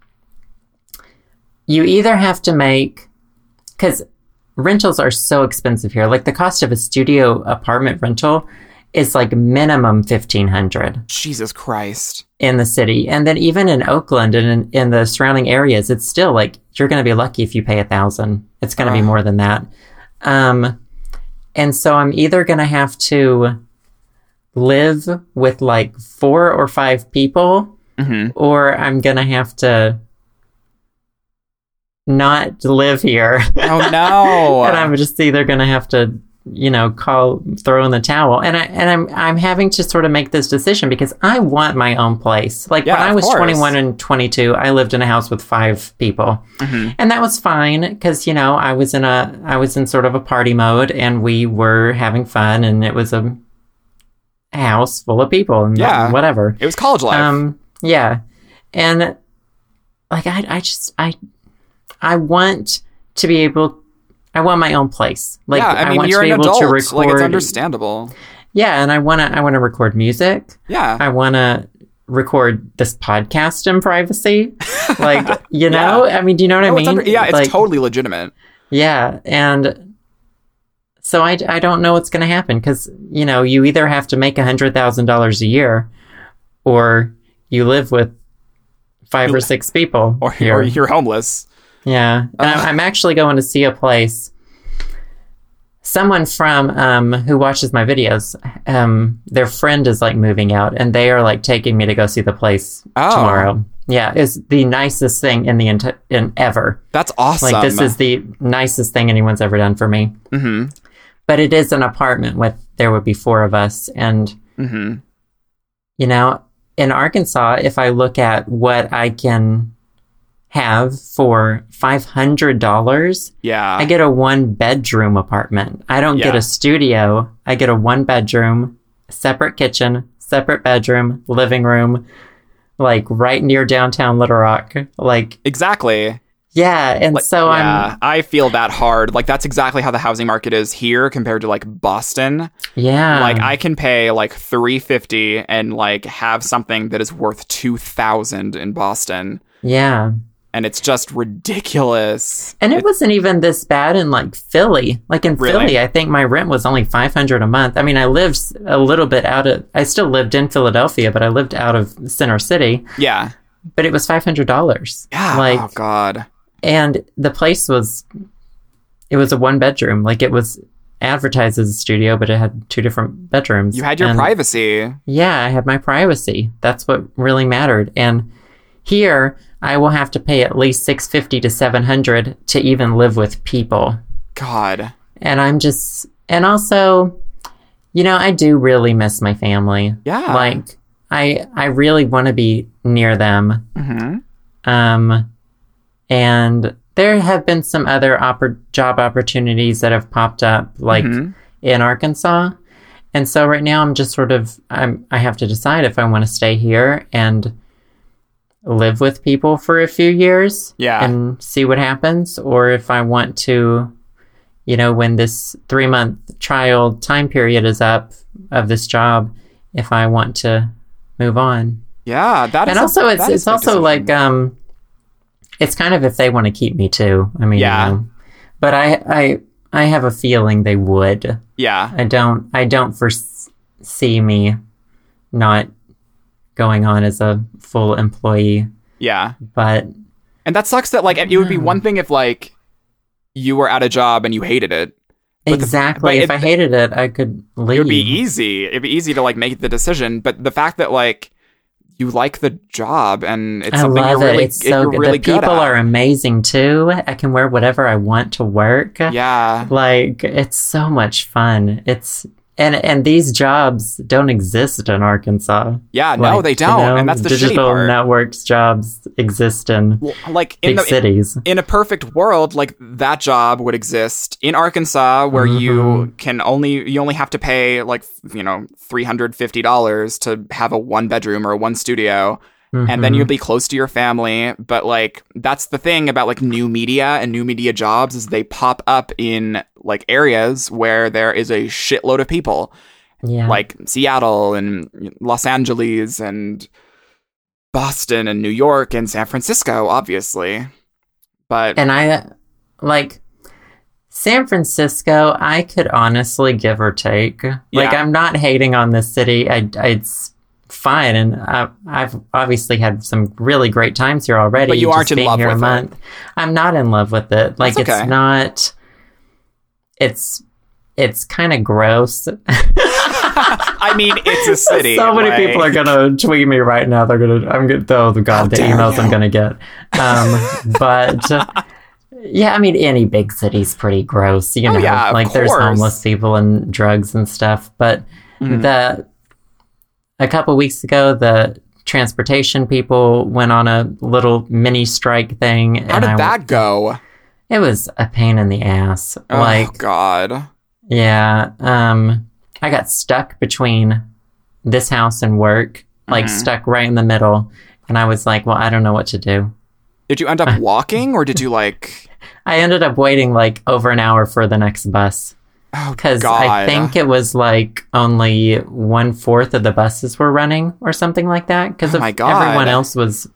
you either have to make, because rentals are so expensive here. Like the cost of a studio apartment rental is like minimum 1500 Jesus Christ. in the city. And then even in Oakland and in, in the surrounding areas, it's still like you're going to be lucky if you pay a thousand. It's going to be more than that. Um, and so I'm either going to have to live with like four or five people, hmm or I'm going to have to not live here. Oh no. and I'm just either going to have to, you know, call, throw in the towel. And I and I'm I'm having to sort of make this decision because I want my own place. Like Yeah, when I was course. 21 and 22, I lived in a house with five people, Mhm. and that was fine because you know I was in a I was in sort of a party mode and we were having fun and it was a house full of people and Yeah. whatever. It was college life. Um, yeah, and like I, I just I, I want to be able. I want my own place. Like yeah, I mean, want you're to be able adult. to record. Like it's understandable. yeah, and I want to. I want to record music. Yeah. I want to record this podcast in privacy. Like you know, I mean, do you know what No, I it's mean? under- yeah, it's Like, totally legitimate. yeah, and so I, I don't know what's going to happen because you know you either have to make a hundred thousand dollars a year, or you live with five or six people. Or, or you're homeless. Yeah, I'm, I'm actually going to see a place. Someone from um, who watches my videos, um, their friend is like moving out, and they are like taking me to go see the place Oh. tomorrow. Yeah, it's the nicest thing in the ent- in ever. That's awesome. Like this is the nicest thing anyone's ever done for me. hmm But it is an apartment with there would be four of us, and hmm you know, in Arkansas, if I look at what I can have for five hundred dollars, Yeah. I get a one bedroom apartment. I don't get a studio. I get a one bedroom, separate kitchen, separate bedroom, living room, like right near downtown Little Rock. Like, exactly. yeah. And so yeah, I feel that hard. Like that's exactly how the housing market is here compared to like Boston. Yeah. like I can pay like 350 and like have something that is worth 2000 in Boston yeah. And it's just ridiculous. And it wasn't even this bad in like Philly. Like in Really? Philly, I think my rent was only 500 a month. I mean, I lived a little bit out of, I still lived in Philadelphia, but I lived out of Center City, Yeah. but it was $500. Yeah. Oh, like, oh god. and the place was, it was a one bedroom. Like it was advertised as a studio, but it had two different bedrooms. You had your And- privacy. Yeah, I had my privacy. That's what really mattered. And here, I will have to pay at least 650 to 700 to even live with people. God. and I'm just and also you know I do really miss my family. Yeah. Like I I really want to be near them. hmm Um and there have been some other oppor- job opportunities that have popped up like Mhm. in Arkansas. And so right now I'm just sort of I'm I have to decide if I want to stay here and live with people for a few years Yeah. and see what happens or if I want to you know when this 3 month trial time period is up of this job if I want to move on. Yeah, that is and a- also it's is it's a also like um it's kind of if they want to keep me too. I mean, Yeah. you know. but I I I have a feeling they would. Yeah. I don't I don't foresee me not going on as a full employee, Yeah. but And that sucks that like it would be mm. one thing if like you were at a job and you hated it. the- exactly but if it- I hated it, I could leave. It would be easy. It'd be easy to like make the decision, but the fact that like you like the job and it's I something love you're it. really, It's so you're good. really the people are amazing too. I can wear whatever I want to work. Yeah. Like it's so much fun. It's and and these jobs don't exist in Arkansas. Yeah, no, they don't, you know, and that's the digital networks jobs exist in well, like in big the, cities. In a perfect world, like that job would exist in Arkansas, where mm-hmm. you can only you only have to pay like you know three hundred fifty dollars to have a one bedroom or a one studio. Mm-hmm. And then you'll be close to your family. But like, that's the thing about like new media and new media jobs is they pop up in like areas where there is a shitload of people. Yeah. Like Seattle and Los Angeles and Boston and New York and San Francisco, obviously. But And I like San Francisco, I could honestly give or take. Like I'm not hating on this city. I it's fine, and I, have obviously had some really great times here already. But you aren't in love with it. I'm not in love with it. Like okay. it's not. It's it's kind of gross. I mean, it's a city. so many like... people are gonna tweet me right now. They're gonna. I'm gonna. Oh, the god, the emails you. I'm gonna get. Um, but. Yeah, I mean, any big city's pretty gross, you oh, know. Oh, yeah, like there's homeless people and drugs and stuff. But mm. the a couple weeks ago, the transportation people went on a little mini strike thing. How did I, that go? It was a pain in the ass. Oh like, God. Yeah. Um, I got stuck between this house and work, like mm-hmm. stuck right in the middle. And I was like, well, I don't know what to do. Did you end up walking or did you like. I ended up waiting like over an hour for the next bus. Because oh, I think it was like only one fourth of the buses were running or something like that. Because oh everyone else was,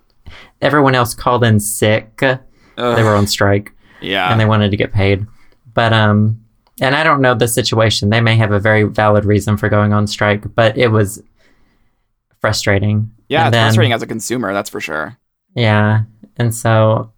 everyone else called in sick. Ugh. They were on strike. Yeah. And they wanted to get paid. But, um, and I don't know the situation. They may have a very valid reason for going on strike, but it was frustrating. Yeah, and it's then, frustrating as a consumer, that's for sure. Yeah. And so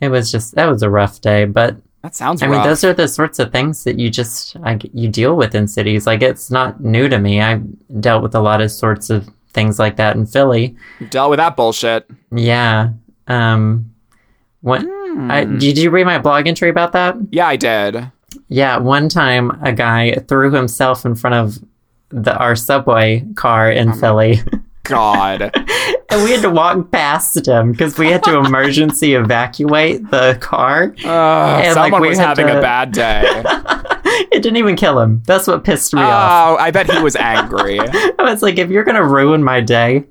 it was just, that was a rough day, but that sounds. I rough. mean, those are the sorts of things that you just I, you deal with in cities. Like it's not new to me. I've dealt with a lot of sorts of things like that in Philly. You dealt with that bullshit. Yeah. Um. What? Mm. I, did you read my blog entry about that? Yeah, I did. Yeah. One time, a guy threw himself in front of the our subway car in oh Philly. God. and we had to walk past him because we had to emergency evacuate the car. Uh, and, someone like, was having to... a bad day. it didn't even kill him. That's what pissed me oh, off. Oh, I bet he was angry. I was like, if you're gonna ruin my day,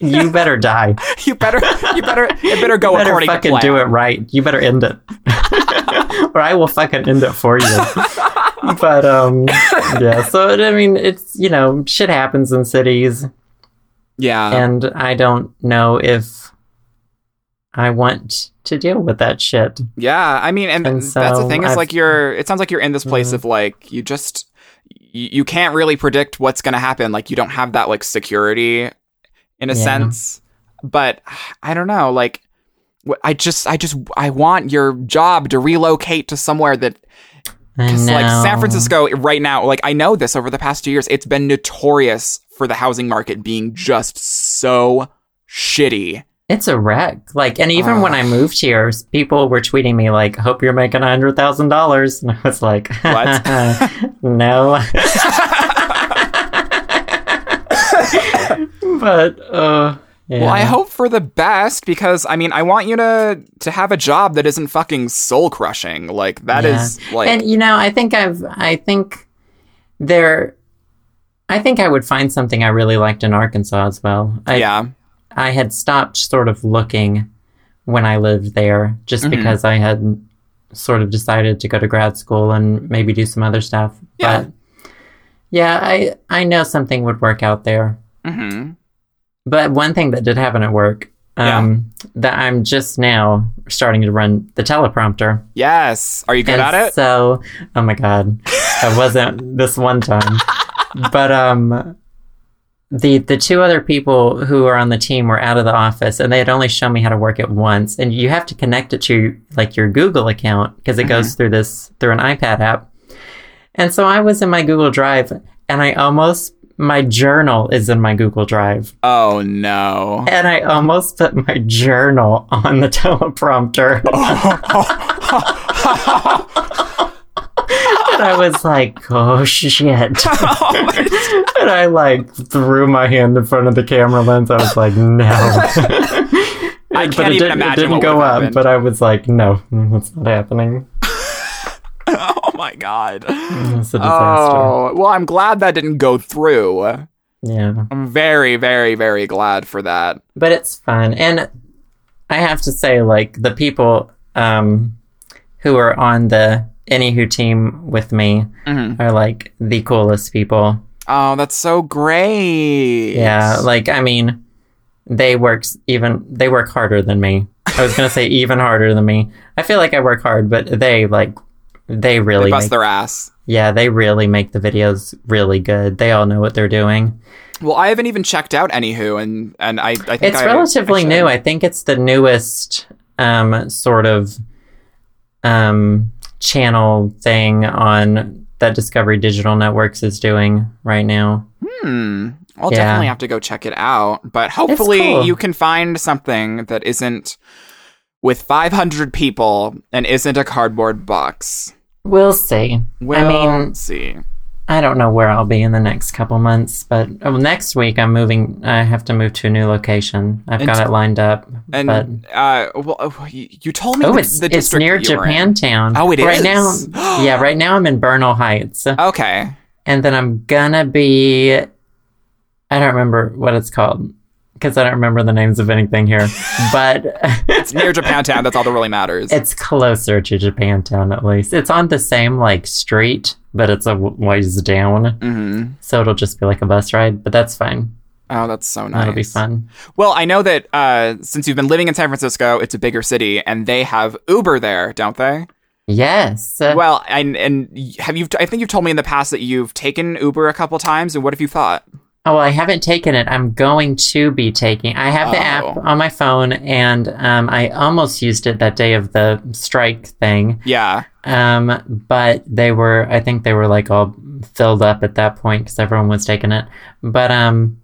you better die. you better, you better, it better go you better according fucking to plan. do it right. You better end it, or I will fucking end it for you. but um, yeah. So I mean, it's you know, shit happens in cities. Yeah. And I don't know if I want to deal with that shit. Yeah, I mean, and, and so that's the thing is I've, like you're. It sounds like you're in this place mm-hmm. of like you just you, you can't really predict what's going to happen. Like you don't have that like security in a yeah. sense. But I don't know. Like I just I just I want your job to relocate to somewhere that because like San Francisco right now, like I know this over the past two years, it's been notorious for the housing market being just so shitty. It's a wreck. Like, and even uh, when I moved here, people were tweeting me like, "Hope you're making a hundred thousand dollars," and I was like, "What? no." but uh, yeah. Well, I hope for the best because I mean, I want you to to have a job that isn't fucking soul crushing. Like that yeah. is like, and you know, I think I've, I think there, I think I would find something I really liked in Arkansas as well. I, yeah, I had stopped sort of looking when I lived there just mm-hmm. because I had sort of decided to go to grad school and maybe do some other stuff. Yeah. But yeah, I I know something would work out there. Mm-hmm. But one thing that did happen at work, um, yeah. that I'm just now starting to run the teleprompter. Yes. Are you good and at it? So, oh my god, I wasn't this one time, but um, the the two other people who are on the team were out of the office, and they had only shown me how to work it once. And you have to connect it to like your Google account because it mm-hmm. goes through this through an iPad app. And so I was in my Google Drive, and I almost my journal is in my Google Drive. Oh no. And I almost put my journal on the teleprompter. and I was like, oh shit. Oh and I like threw my hand in front of the camera lens. I was like, no. I but can't it, even did, imagine it didn't go up, happened. but I was like, no, that's not happening. Oh my god. It's a disaster. Oh, well, I'm glad that didn't go through. Yeah. I'm very, very, very glad for that. but it's fun and i have to say like the people um who are on the anywho team with me Mhm. are like the coolest people Oh, that's so great. yeah like i mean they work even they work harder than me i was gonna say even harder than me i feel like i work hard but they like they really They bust make, their ass. yeah they really make the videos really good they all know what they're doing Well, I haven't even checked out Anywho, and and I, I think it's I- relatively I new. I think it's the newest um, sort of um, channel thing on that Discovery Digital Networks is doing right now. Hmm. I'll Yeah. definitely have to go check it out. But hopefully, cool. you can find something that isn't with 500 people and isn't a cardboard box. We'll see. We'll I mean, see. I don't know where I'll be in the next couple months, but oh, next week I'm moving. I have to move to a new location. I've got And- it lined up. And but uh, well, uh, you told me oh, the, it's the it's near. Japantown. Oh, it right is? now. yeah, right now I'm in Bernal Heights. Okay. and then I'm gonna be. I don't remember what it's called because I don't remember the names of anything here, but It's near Japantown. That's all that really matters. it's closer to Japantown at least. It's on the same like street, but it's a ways down, hmm so it'll just be like a bus ride. But that's fine. Oh, that's so nice. That'll be fun. Well, I know that uh, since you've been living in San Francisco, it's a bigger city, and they have Uber there, don't they? Yes. Well, and and have you? I think you've told me in the past that you've taken Uber a couple times, and what have you thought? Oh, well, I haven't taken it. I'm going to be taking. I have the Oh. app on my phone, and um, I almost used it that day of the strike thing. Yeah. Um, but they were, I think they were like all filled up at that point because everyone was taking it. But um,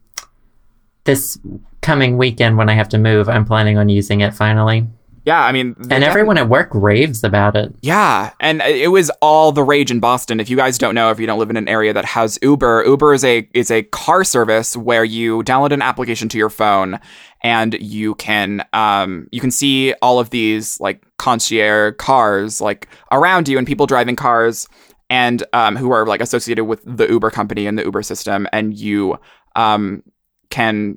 this coming weekend when I have to move, I'm planning on using it finally. Yeah, I mean, And everyone at work raves about it. Yeah, and it was all the rage in Boston. If you guys don't know, if you don't live in an area that has Uber, Uber is a is a car service where you download an application to your phone and you can um you can see all of these like concierge cars like around you and people driving cars and um who are like associated with the Uber company and the Uber system and you um can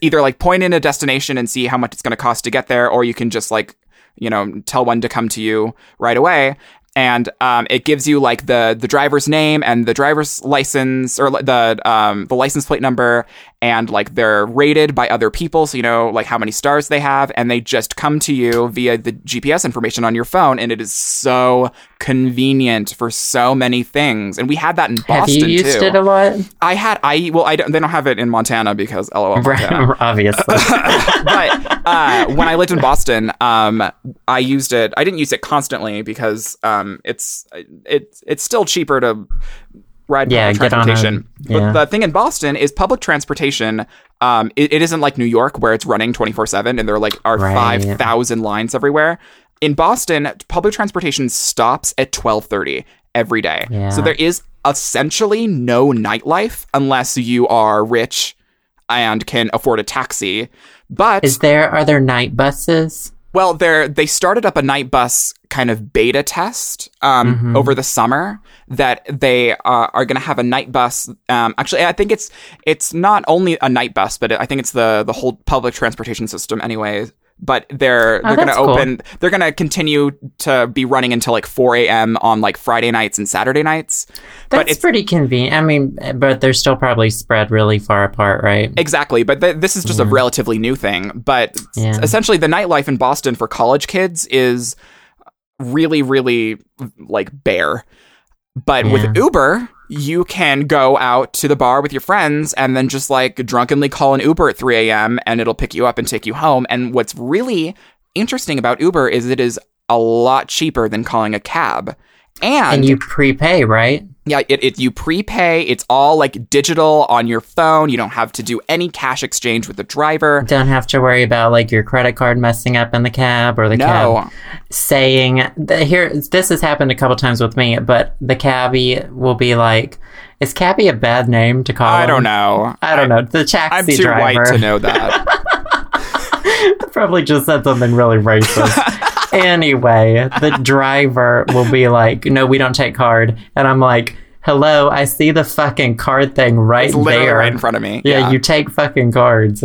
either like point in a destination and see how much it's going to cost to get there or you can just like you know tell one to come to you right away and um, it gives you like the the driver's name and the driver's license or the um, the license plate number and like they're rated by other people so you know like how many stars they have and they just come to you via the GPS information on your phone and it is so convenient for so many things and we had that in Boston have you used too it a lot? I had I well I don't they don't have it in Montana because LOL Montana obviously. but uh, when I lived in Boston, um, I used it. I didn't use it constantly because um, it's it, it's still cheaper to ride Yeah, public get on a- transportation. yeah. But the thing in Boston is public transportation. Um, it, it isn't like New York where it's running twenty four seven and there are like are Right. five thousand lines everywhere. In Boston, public transportation stops at twelve thirty every day. Yeah. So there is essentially no nightlife unless you are rich and can afford a taxi. But Is there, are there night buses? Well, they're they started up a night bus kind of beta test um, Mm-hmm. over the summer that they uh, are going to have a night bus. Um, actually, I think it's it's not only a night bus, but I think it's the the whole public transportation system, anyway. But they're oh, they're going to Oh, cool. open. They're going to continue to be running until like 4 a.m. on like Friday nights and Saturday nights. but That's it's pretty convenient. I mean, but they're still probably spread really far apart, right? Exactly, but th- this is just a relatively new thing. But Yeah. essentially, the nightlife in Boston for college kids is really, really like bare. But Yeah. with Uber, you can go out to the bar with your friends and then just like drunkenly call an Uber at 3 a.m. and it'll pick you up and take you home. And what's really interesting about Uber is it is a lot cheaper than calling a cab. And, And you prepay, right? yeah, it, it you prepay. It's all like digital on your phone. You don't have to do any cash exchange with the driver. Don't have to worry about like your credit card messing up in the cab or the No. cab saying the, here. This has happened a couple times with me, but the cabbie will be like, "Is cabbie a bad name to call?" I him? don't know. I don't know. The taxi I'm too driver white to know that. probably just said something really racist. anyway, the driver will be like, "No, we don't take card," and I'm like, "Hello, I see the fucking card thing right there, right in front of me. Yeah, you take fucking cards."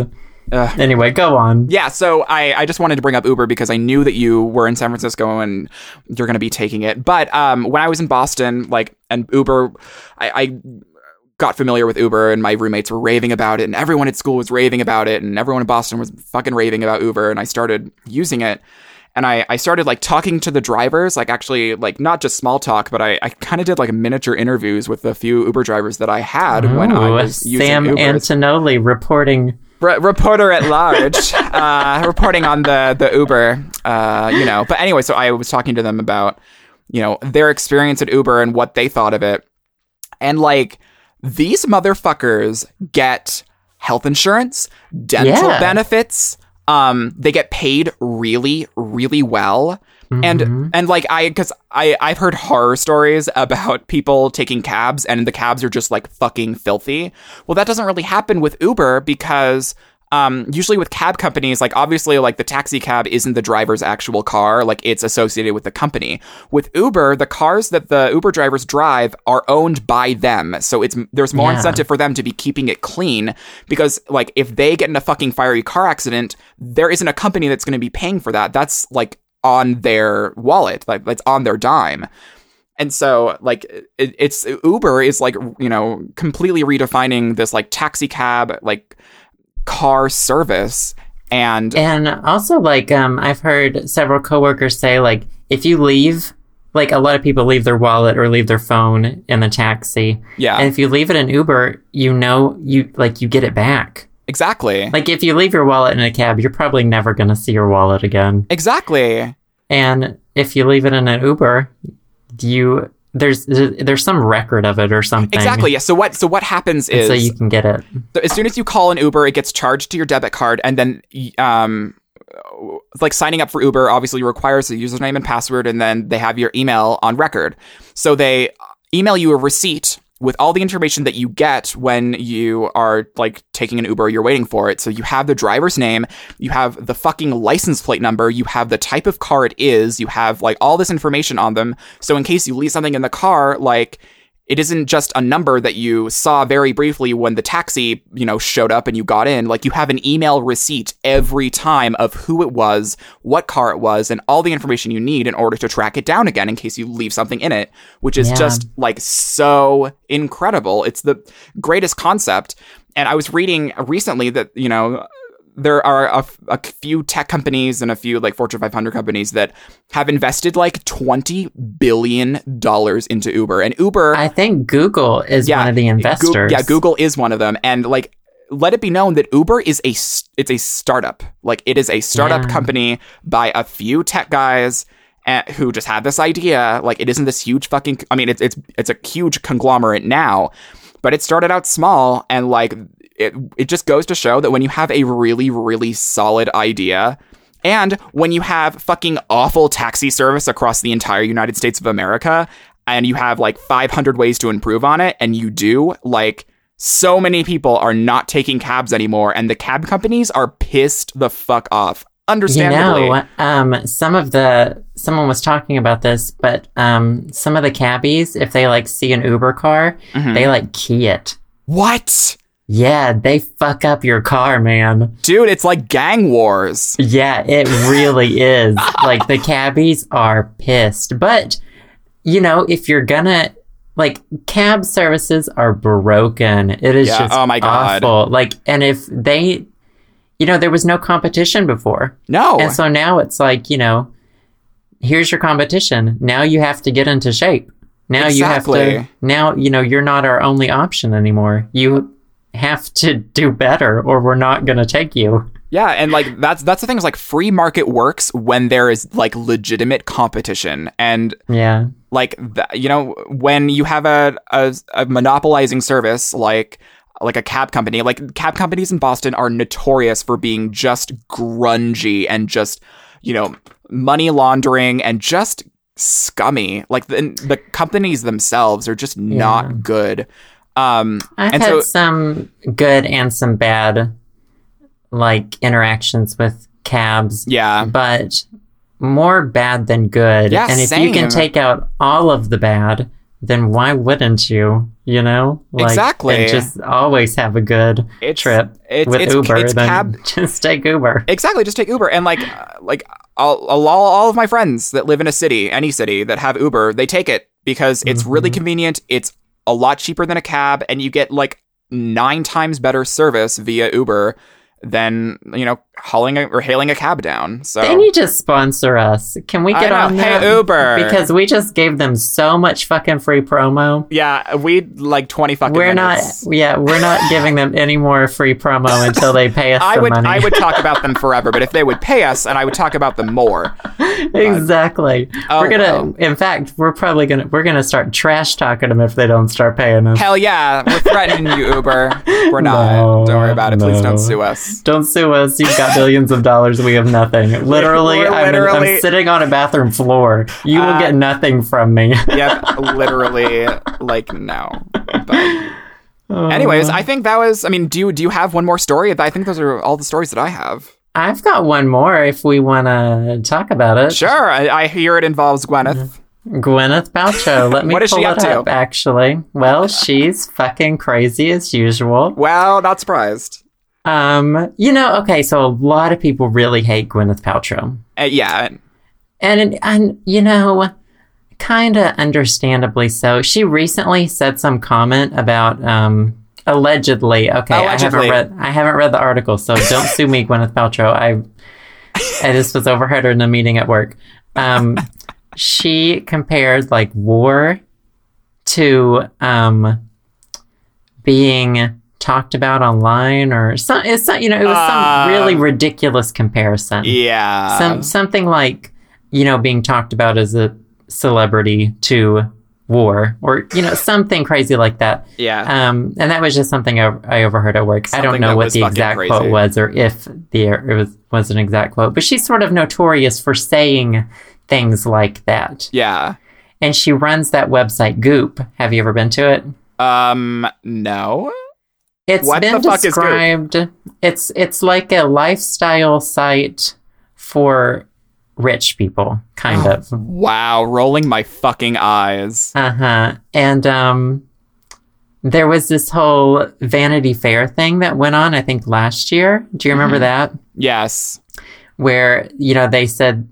Ugh. Anyway, go on. Yeah, so I, I just wanted to bring up Uber because I knew that you were in San Francisco and you're going to be taking it. But um, when I was in Boston, like, and Uber, I, I got familiar with Uber and my roommates were raving about it and everyone at school was raving about it and everyone in Boston was fucking raving about Uber and I started using it. And I, I started like talking to the drivers, like actually like not just small talk, but I, I kind of did like miniature interviews with the few Uber drivers that I had when I was using Sam. Antonelli reporting. Re- reporter at large, uh, reporting on the the Uber, uh, you know. But anyway, so I was talking to them about, you know, their experience at Uber and what they thought of it, and like these motherfuckers get health insurance, dental Yeah. benefits. Um, they get paid really, really well. And and like I because I I've heard horror stories about people taking cabs and the cabs are just like fucking filthy. Well, that doesn't really happen with Uber because um usually with cab companies like obviously like the taxi cab isn't the driver's actual car like it's associated with the company. With Uber, the cars that the Uber drivers drive are owned by them. So it's there's more Yeah. incentive for them to be keeping it clean because like if they get in a fucking fiery car accident, there isn't a company that's going to be paying for that. That's like on their wallet, like that's on their dime. And so, like, it, it's Uber is like, you know, completely redefining this like taxi cab, like car service. And And also, like, um, I've heard several coworkers say, like, if you leave, like, a lot of people leave their wallet or leave their phone in the taxi. yeah, And if you leave it in Uber, you know, you, like, you get it back. exactly. Like, if you leave your wallet in a cab, you're probably never going to see your wallet again. exactly. And if you leave it in an Uber, you, there's, there's some record of it or something. Exactly. Yeah. So what? So what happens And is so you can get it. as soon as you call an Uber, it gets charged to your debit card, and then um, like signing up for Uber obviously requires a username and password, and then they have your email on record. So they email you a receipt with all the information that you get when you are like taking an Uber, you're waiting for it. So you have the driver's name, you have the fucking license plate number, you have the type of car it is, you have like all this information on them. So in case you leave something in the car, like it isn't just a number that you saw very briefly when the taxi, you know, showed up and you got in. Like you have an email receipt every time of who it was, what car it was, and all the information you need in order to track it down again in case you leave something in it, which is Yeah. just like so incredible. It's the greatest concept. And I was reading recently that, you know, there are a, f- a few tech companies and a few like Fortune 500 companies that have invested like 20 billion dollars into Uber. And Uber I think Google is yeah, one of the investors. yeah, Google is one of them, and like, let it be known that Uber is a it's a startup. Like, it is a startup Yeah. company by a few tech guys. uh, who just had this idea? Like, it isn't this huge fucking. I mean, it's it's it's a huge conglomerate now, but it started out small, and like, it it just goes to show that when you have a really really solid idea, and when you have fucking awful taxi service across the entire United States of America, and you have like 500 ways to improve on it, and you do, like, so many people are not taking cabs anymore, and the cab companies are pissed the fuck off. understandably You know, um, some of the someone was talking about this, but um, some of the cabbies, if they like see an Uber car, Mhm. they like key it. What? Yeah, they fuck up your car, man. Dude, it's like gang wars. Yeah, it really is. Like the cabbies are pissed, but you know, if you're gonna like cab services are broken. It is Yeah, just oh my God. awful. Like, and if they, you know, there was no competition before. No. And so now it's like, you know, here's your competition. Now you have to get into shape. Now you have to, now, you know, you're not our only option anymore. You have to do better or we're not going to take you. Yeah, and like that's that's the thing is like free market works when there is like legitimate competition and Yeah. like th- you know when you have a, a a monopolizing service like like a cab company like cab companies in Boston are notorious for being just grungy and just you know money laundering and just scummy like the, the companies themselves are just not good um I've had so some good and some bad like interactions with cabs. yeah but more bad than good. Yeah, and if you can take out all of the bad, then why wouldn't you? You know, like, Exactly. and just always have a good It's- trip it's- with it's- Uber. it's then cab- just take Uber. Exactly. Just take Uber and like, like all, all, all of my friends that live in a city, any city that have Uber, they take it because it's really convenient. It's a lot cheaper than a cab, and you get like nine times better service via Uber than you know hauling a, or hailing a cab down. So They need to sponsor us. Can we get on Hey. Uber. Because we just gave them so much fucking free promo. yeah, we like twenty fucking. We're minutes. not, yeah, we're not giving them any more free promo until they pay us I would money. I would talk about them forever, but if they would pay us, and I would talk about them more. exactly. Oh, we're gonna. well. In fact, we're probably gonna. We're gonna start trash talking them if they don't start paying us. Hell yeah, we're threatening you, Uber. We're not. No, don't worry about it. Please don't sue us. Don't sue us. You've got billions of dollars. We have nothing. Literally, I'm, literally- I'm sitting on a bathroom floor. You will Uh, get nothing from me. yep, literally, like no. But anyways, I think that was. I mean, do you do you have one more story? I think those are all the stories that I have. I've got one more if we want to talk about it. Sure, I, I hear it involves Gwyneth. Gwyneth Paltrow. Let me What is pull she it up to? up, actually. Well, she's fucking crazy as usual. Well, not surprised. Um, you know, okay, so a lot of people really hate Gwyneth Paltrow. Uh, yeah, And and you know, kind of understandably so. She recently said some comment about um allegedly. Okay, Allegedly. I haven't read I haven't read the article, so don't sue me, Gwyneth Paltrow. I I just was overheard in a meeting at work. Um, she compared like war to um being talked about online or some it's not you know it was Uh, some really ridiculous comparison yeah. some something like you know being talked about as a celebrity to war or you know something crazy like that yeah. um and that was just something i, I overheard at work i don't know what the exact crazy. quote was or if the it was was an exact quote but she's sort of notorious for saying things like that yeah. and she runs that website goop have you ever been to it Um. No. It's What been the fuck is Goop? described. It's it's like a lifestyle site for rich people, kind of. Wow. Rolling my fucking eyes. Uh huh. And um, there was this whole Vanity Fair thing that went on. I think last year. Do you remember that? Yes. Where you know they said.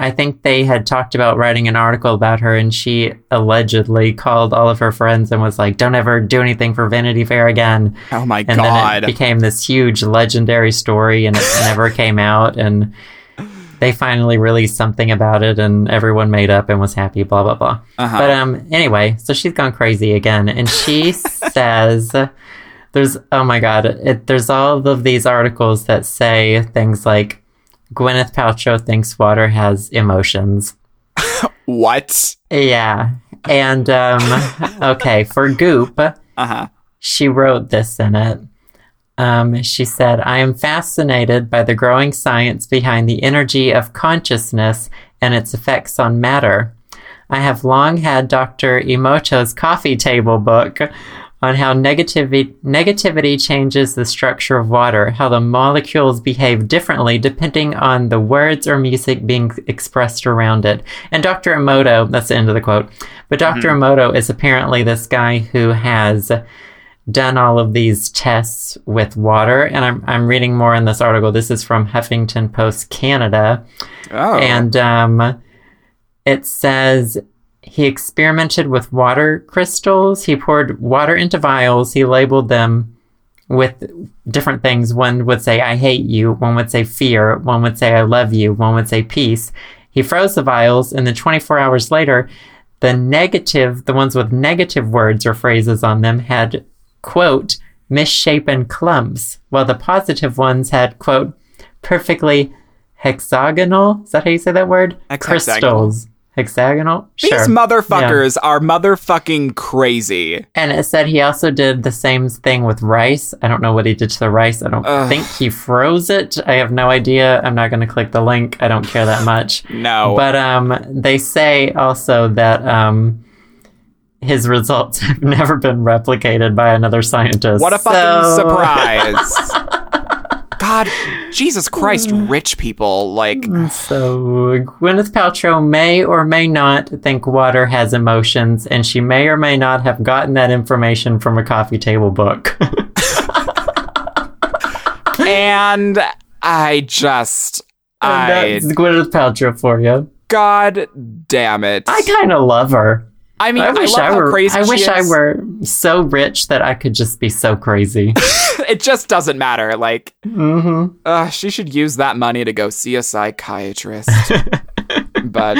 I think they had talked about writing an article about her, and she allegedly called all of her friends and was like, "Don't ever do anything for Vanity Fair again." Oh my and then it became this huge legendary story and it never came out and they finally released something about it and everyone made up and was happy blah blah blah Uh-huh. but um anyway so she's gone crazy again and she says there's oh my god it, there's all of these articles that say things like gwyneth paltrow thinks water has emotions what? yeah and um okay for goop Uh huh. she wrote this in it. Um, she said, I am fascinated by the growing science behind the energy of consciousness and its effects on matter. I have long had Dr. Emoto's coffee table book on how negativity, negativity changes the structure of water, how the molecules behave differently depending on the words or music being expressed around it. And Dr. Emoto, that's the end of the quote, but doctor Emoto is apparently this guy who has done all of these tests with water. And I'm, I'm reading more in this article. This is from Huffington Post Canada. Oh. And um, it says he experimented with water crystals. He poured water into vials. He labeled them with different things. One would say, I hate you. One would say fear. One would say, I love you. One would say peace. He froze the vials, and then 24 hours later, the negative, the ones with negative words or phrases on them had, quote, misshapen clumps, while the positive ones had, quote, perfectly hexagonal. Is that how you say that word? Hex- Crystals. Hexagonal? These Sure. motherfuckers are motherfucking crazy. And it said he also did the same thing with rice. I don't know what he did to the rice. I don't Ugh. think he froze it. I have no idea. I'm not going to click the link. I don't care that much. No. But um, they say also that um, his results have never been replicated by another scientist. What a fucking So- surprise. God, Jesus Christ, rich people. Like, mm, So Gwyneth Paltrow may or may not think water has emotions, and she may or may not have gotten that information from a coffee table book. and I just. And I. that's Gwyneth Paltrow for you. God damn it. I kind of love her. I mean, I I, wish love I, how were. crazy I wish I were so rich that I could just be so crazy. It just doesn't matter. Like, hmm uh, she should use that money to go see a psychiatrist. but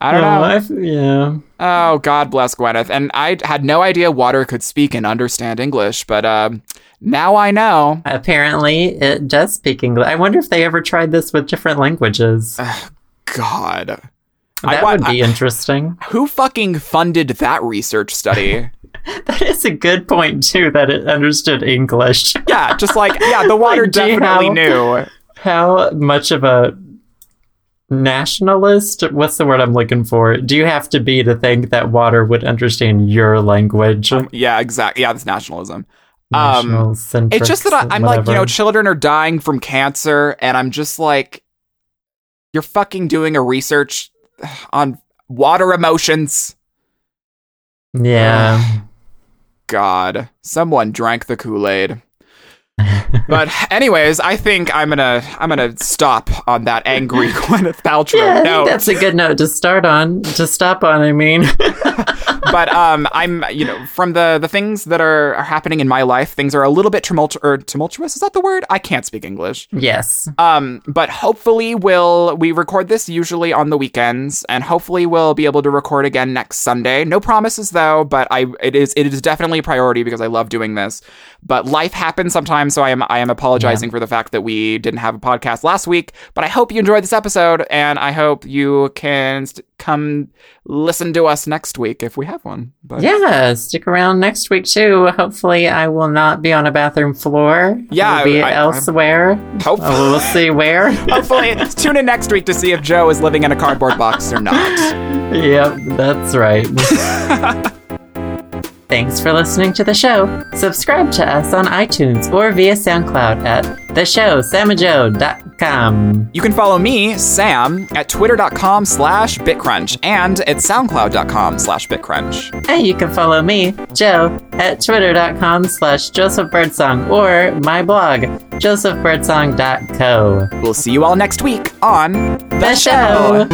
I don't know. I've- yeah. Oh, God bless Gwyneth. And I had no idea water could speak and understand English, but um, now I know. Apparently, it does speak English. I wonder if they ever tried this with different languages. God. That wa- would be interesting. Who fucking funded that research study? That is a good point too. That it understood English. yeah, just like, yeah, the water Like, definitely know- knew. How much of a nationalist? What's the word I'm looking for? Do you have to be to think that water would understand your language? Yeah, exactly. Yeah, that's nationalism. Um, it's just that I, I'm like, you know, children are dying from cancer, and I'm just like, you're fucking doing a research on water emotions. yeah. God, someone drank the Kool Aid. but anyways, I think I'm gonna I'm gonna stop on that angry Gwyneth Paltrow Yeah, I think note. that's a good note to start on. To stop on, I mean. but um, I'm you know from the the things that are, are happening in my life, things are a little bit tumult- or tumultuous. Is that the word? I can't speak English. yes. Um, but hopefully we'll we record this usually on the weekends, and hopefully we'll be able to record again next Sunday. No promises though, but I it is it is definitely a priority because I love doing this. But life happens sometimes, so I am I am apologizing for the fact that we didn't have a podcast last week. But I hope you enjoyed this episode, and I hope you can st- come listen to us next week if we have one. But Yeah, stick around next week too. Hopefully, I will not be on a bathroom floor. Yeah, I'll be I- I- elsewhere. hopefully. Oh, we'll see where. Hopefully, tune in next week to see if Joe is living in a cardboard box or not. yep, that's right. Thanks for listening to the show. Subscribe to us on iTunes or via SoundCloud at theshowsamandjoe.com. You can follow me, Sam, at twitter.com slash bitcrunch and at soundcloud.com slash bitcrunch. And you can follow me, Joe, at twitter.com slash josephbirdsong or my blog, josephbirdsong.co. We'll see you all next week on The show.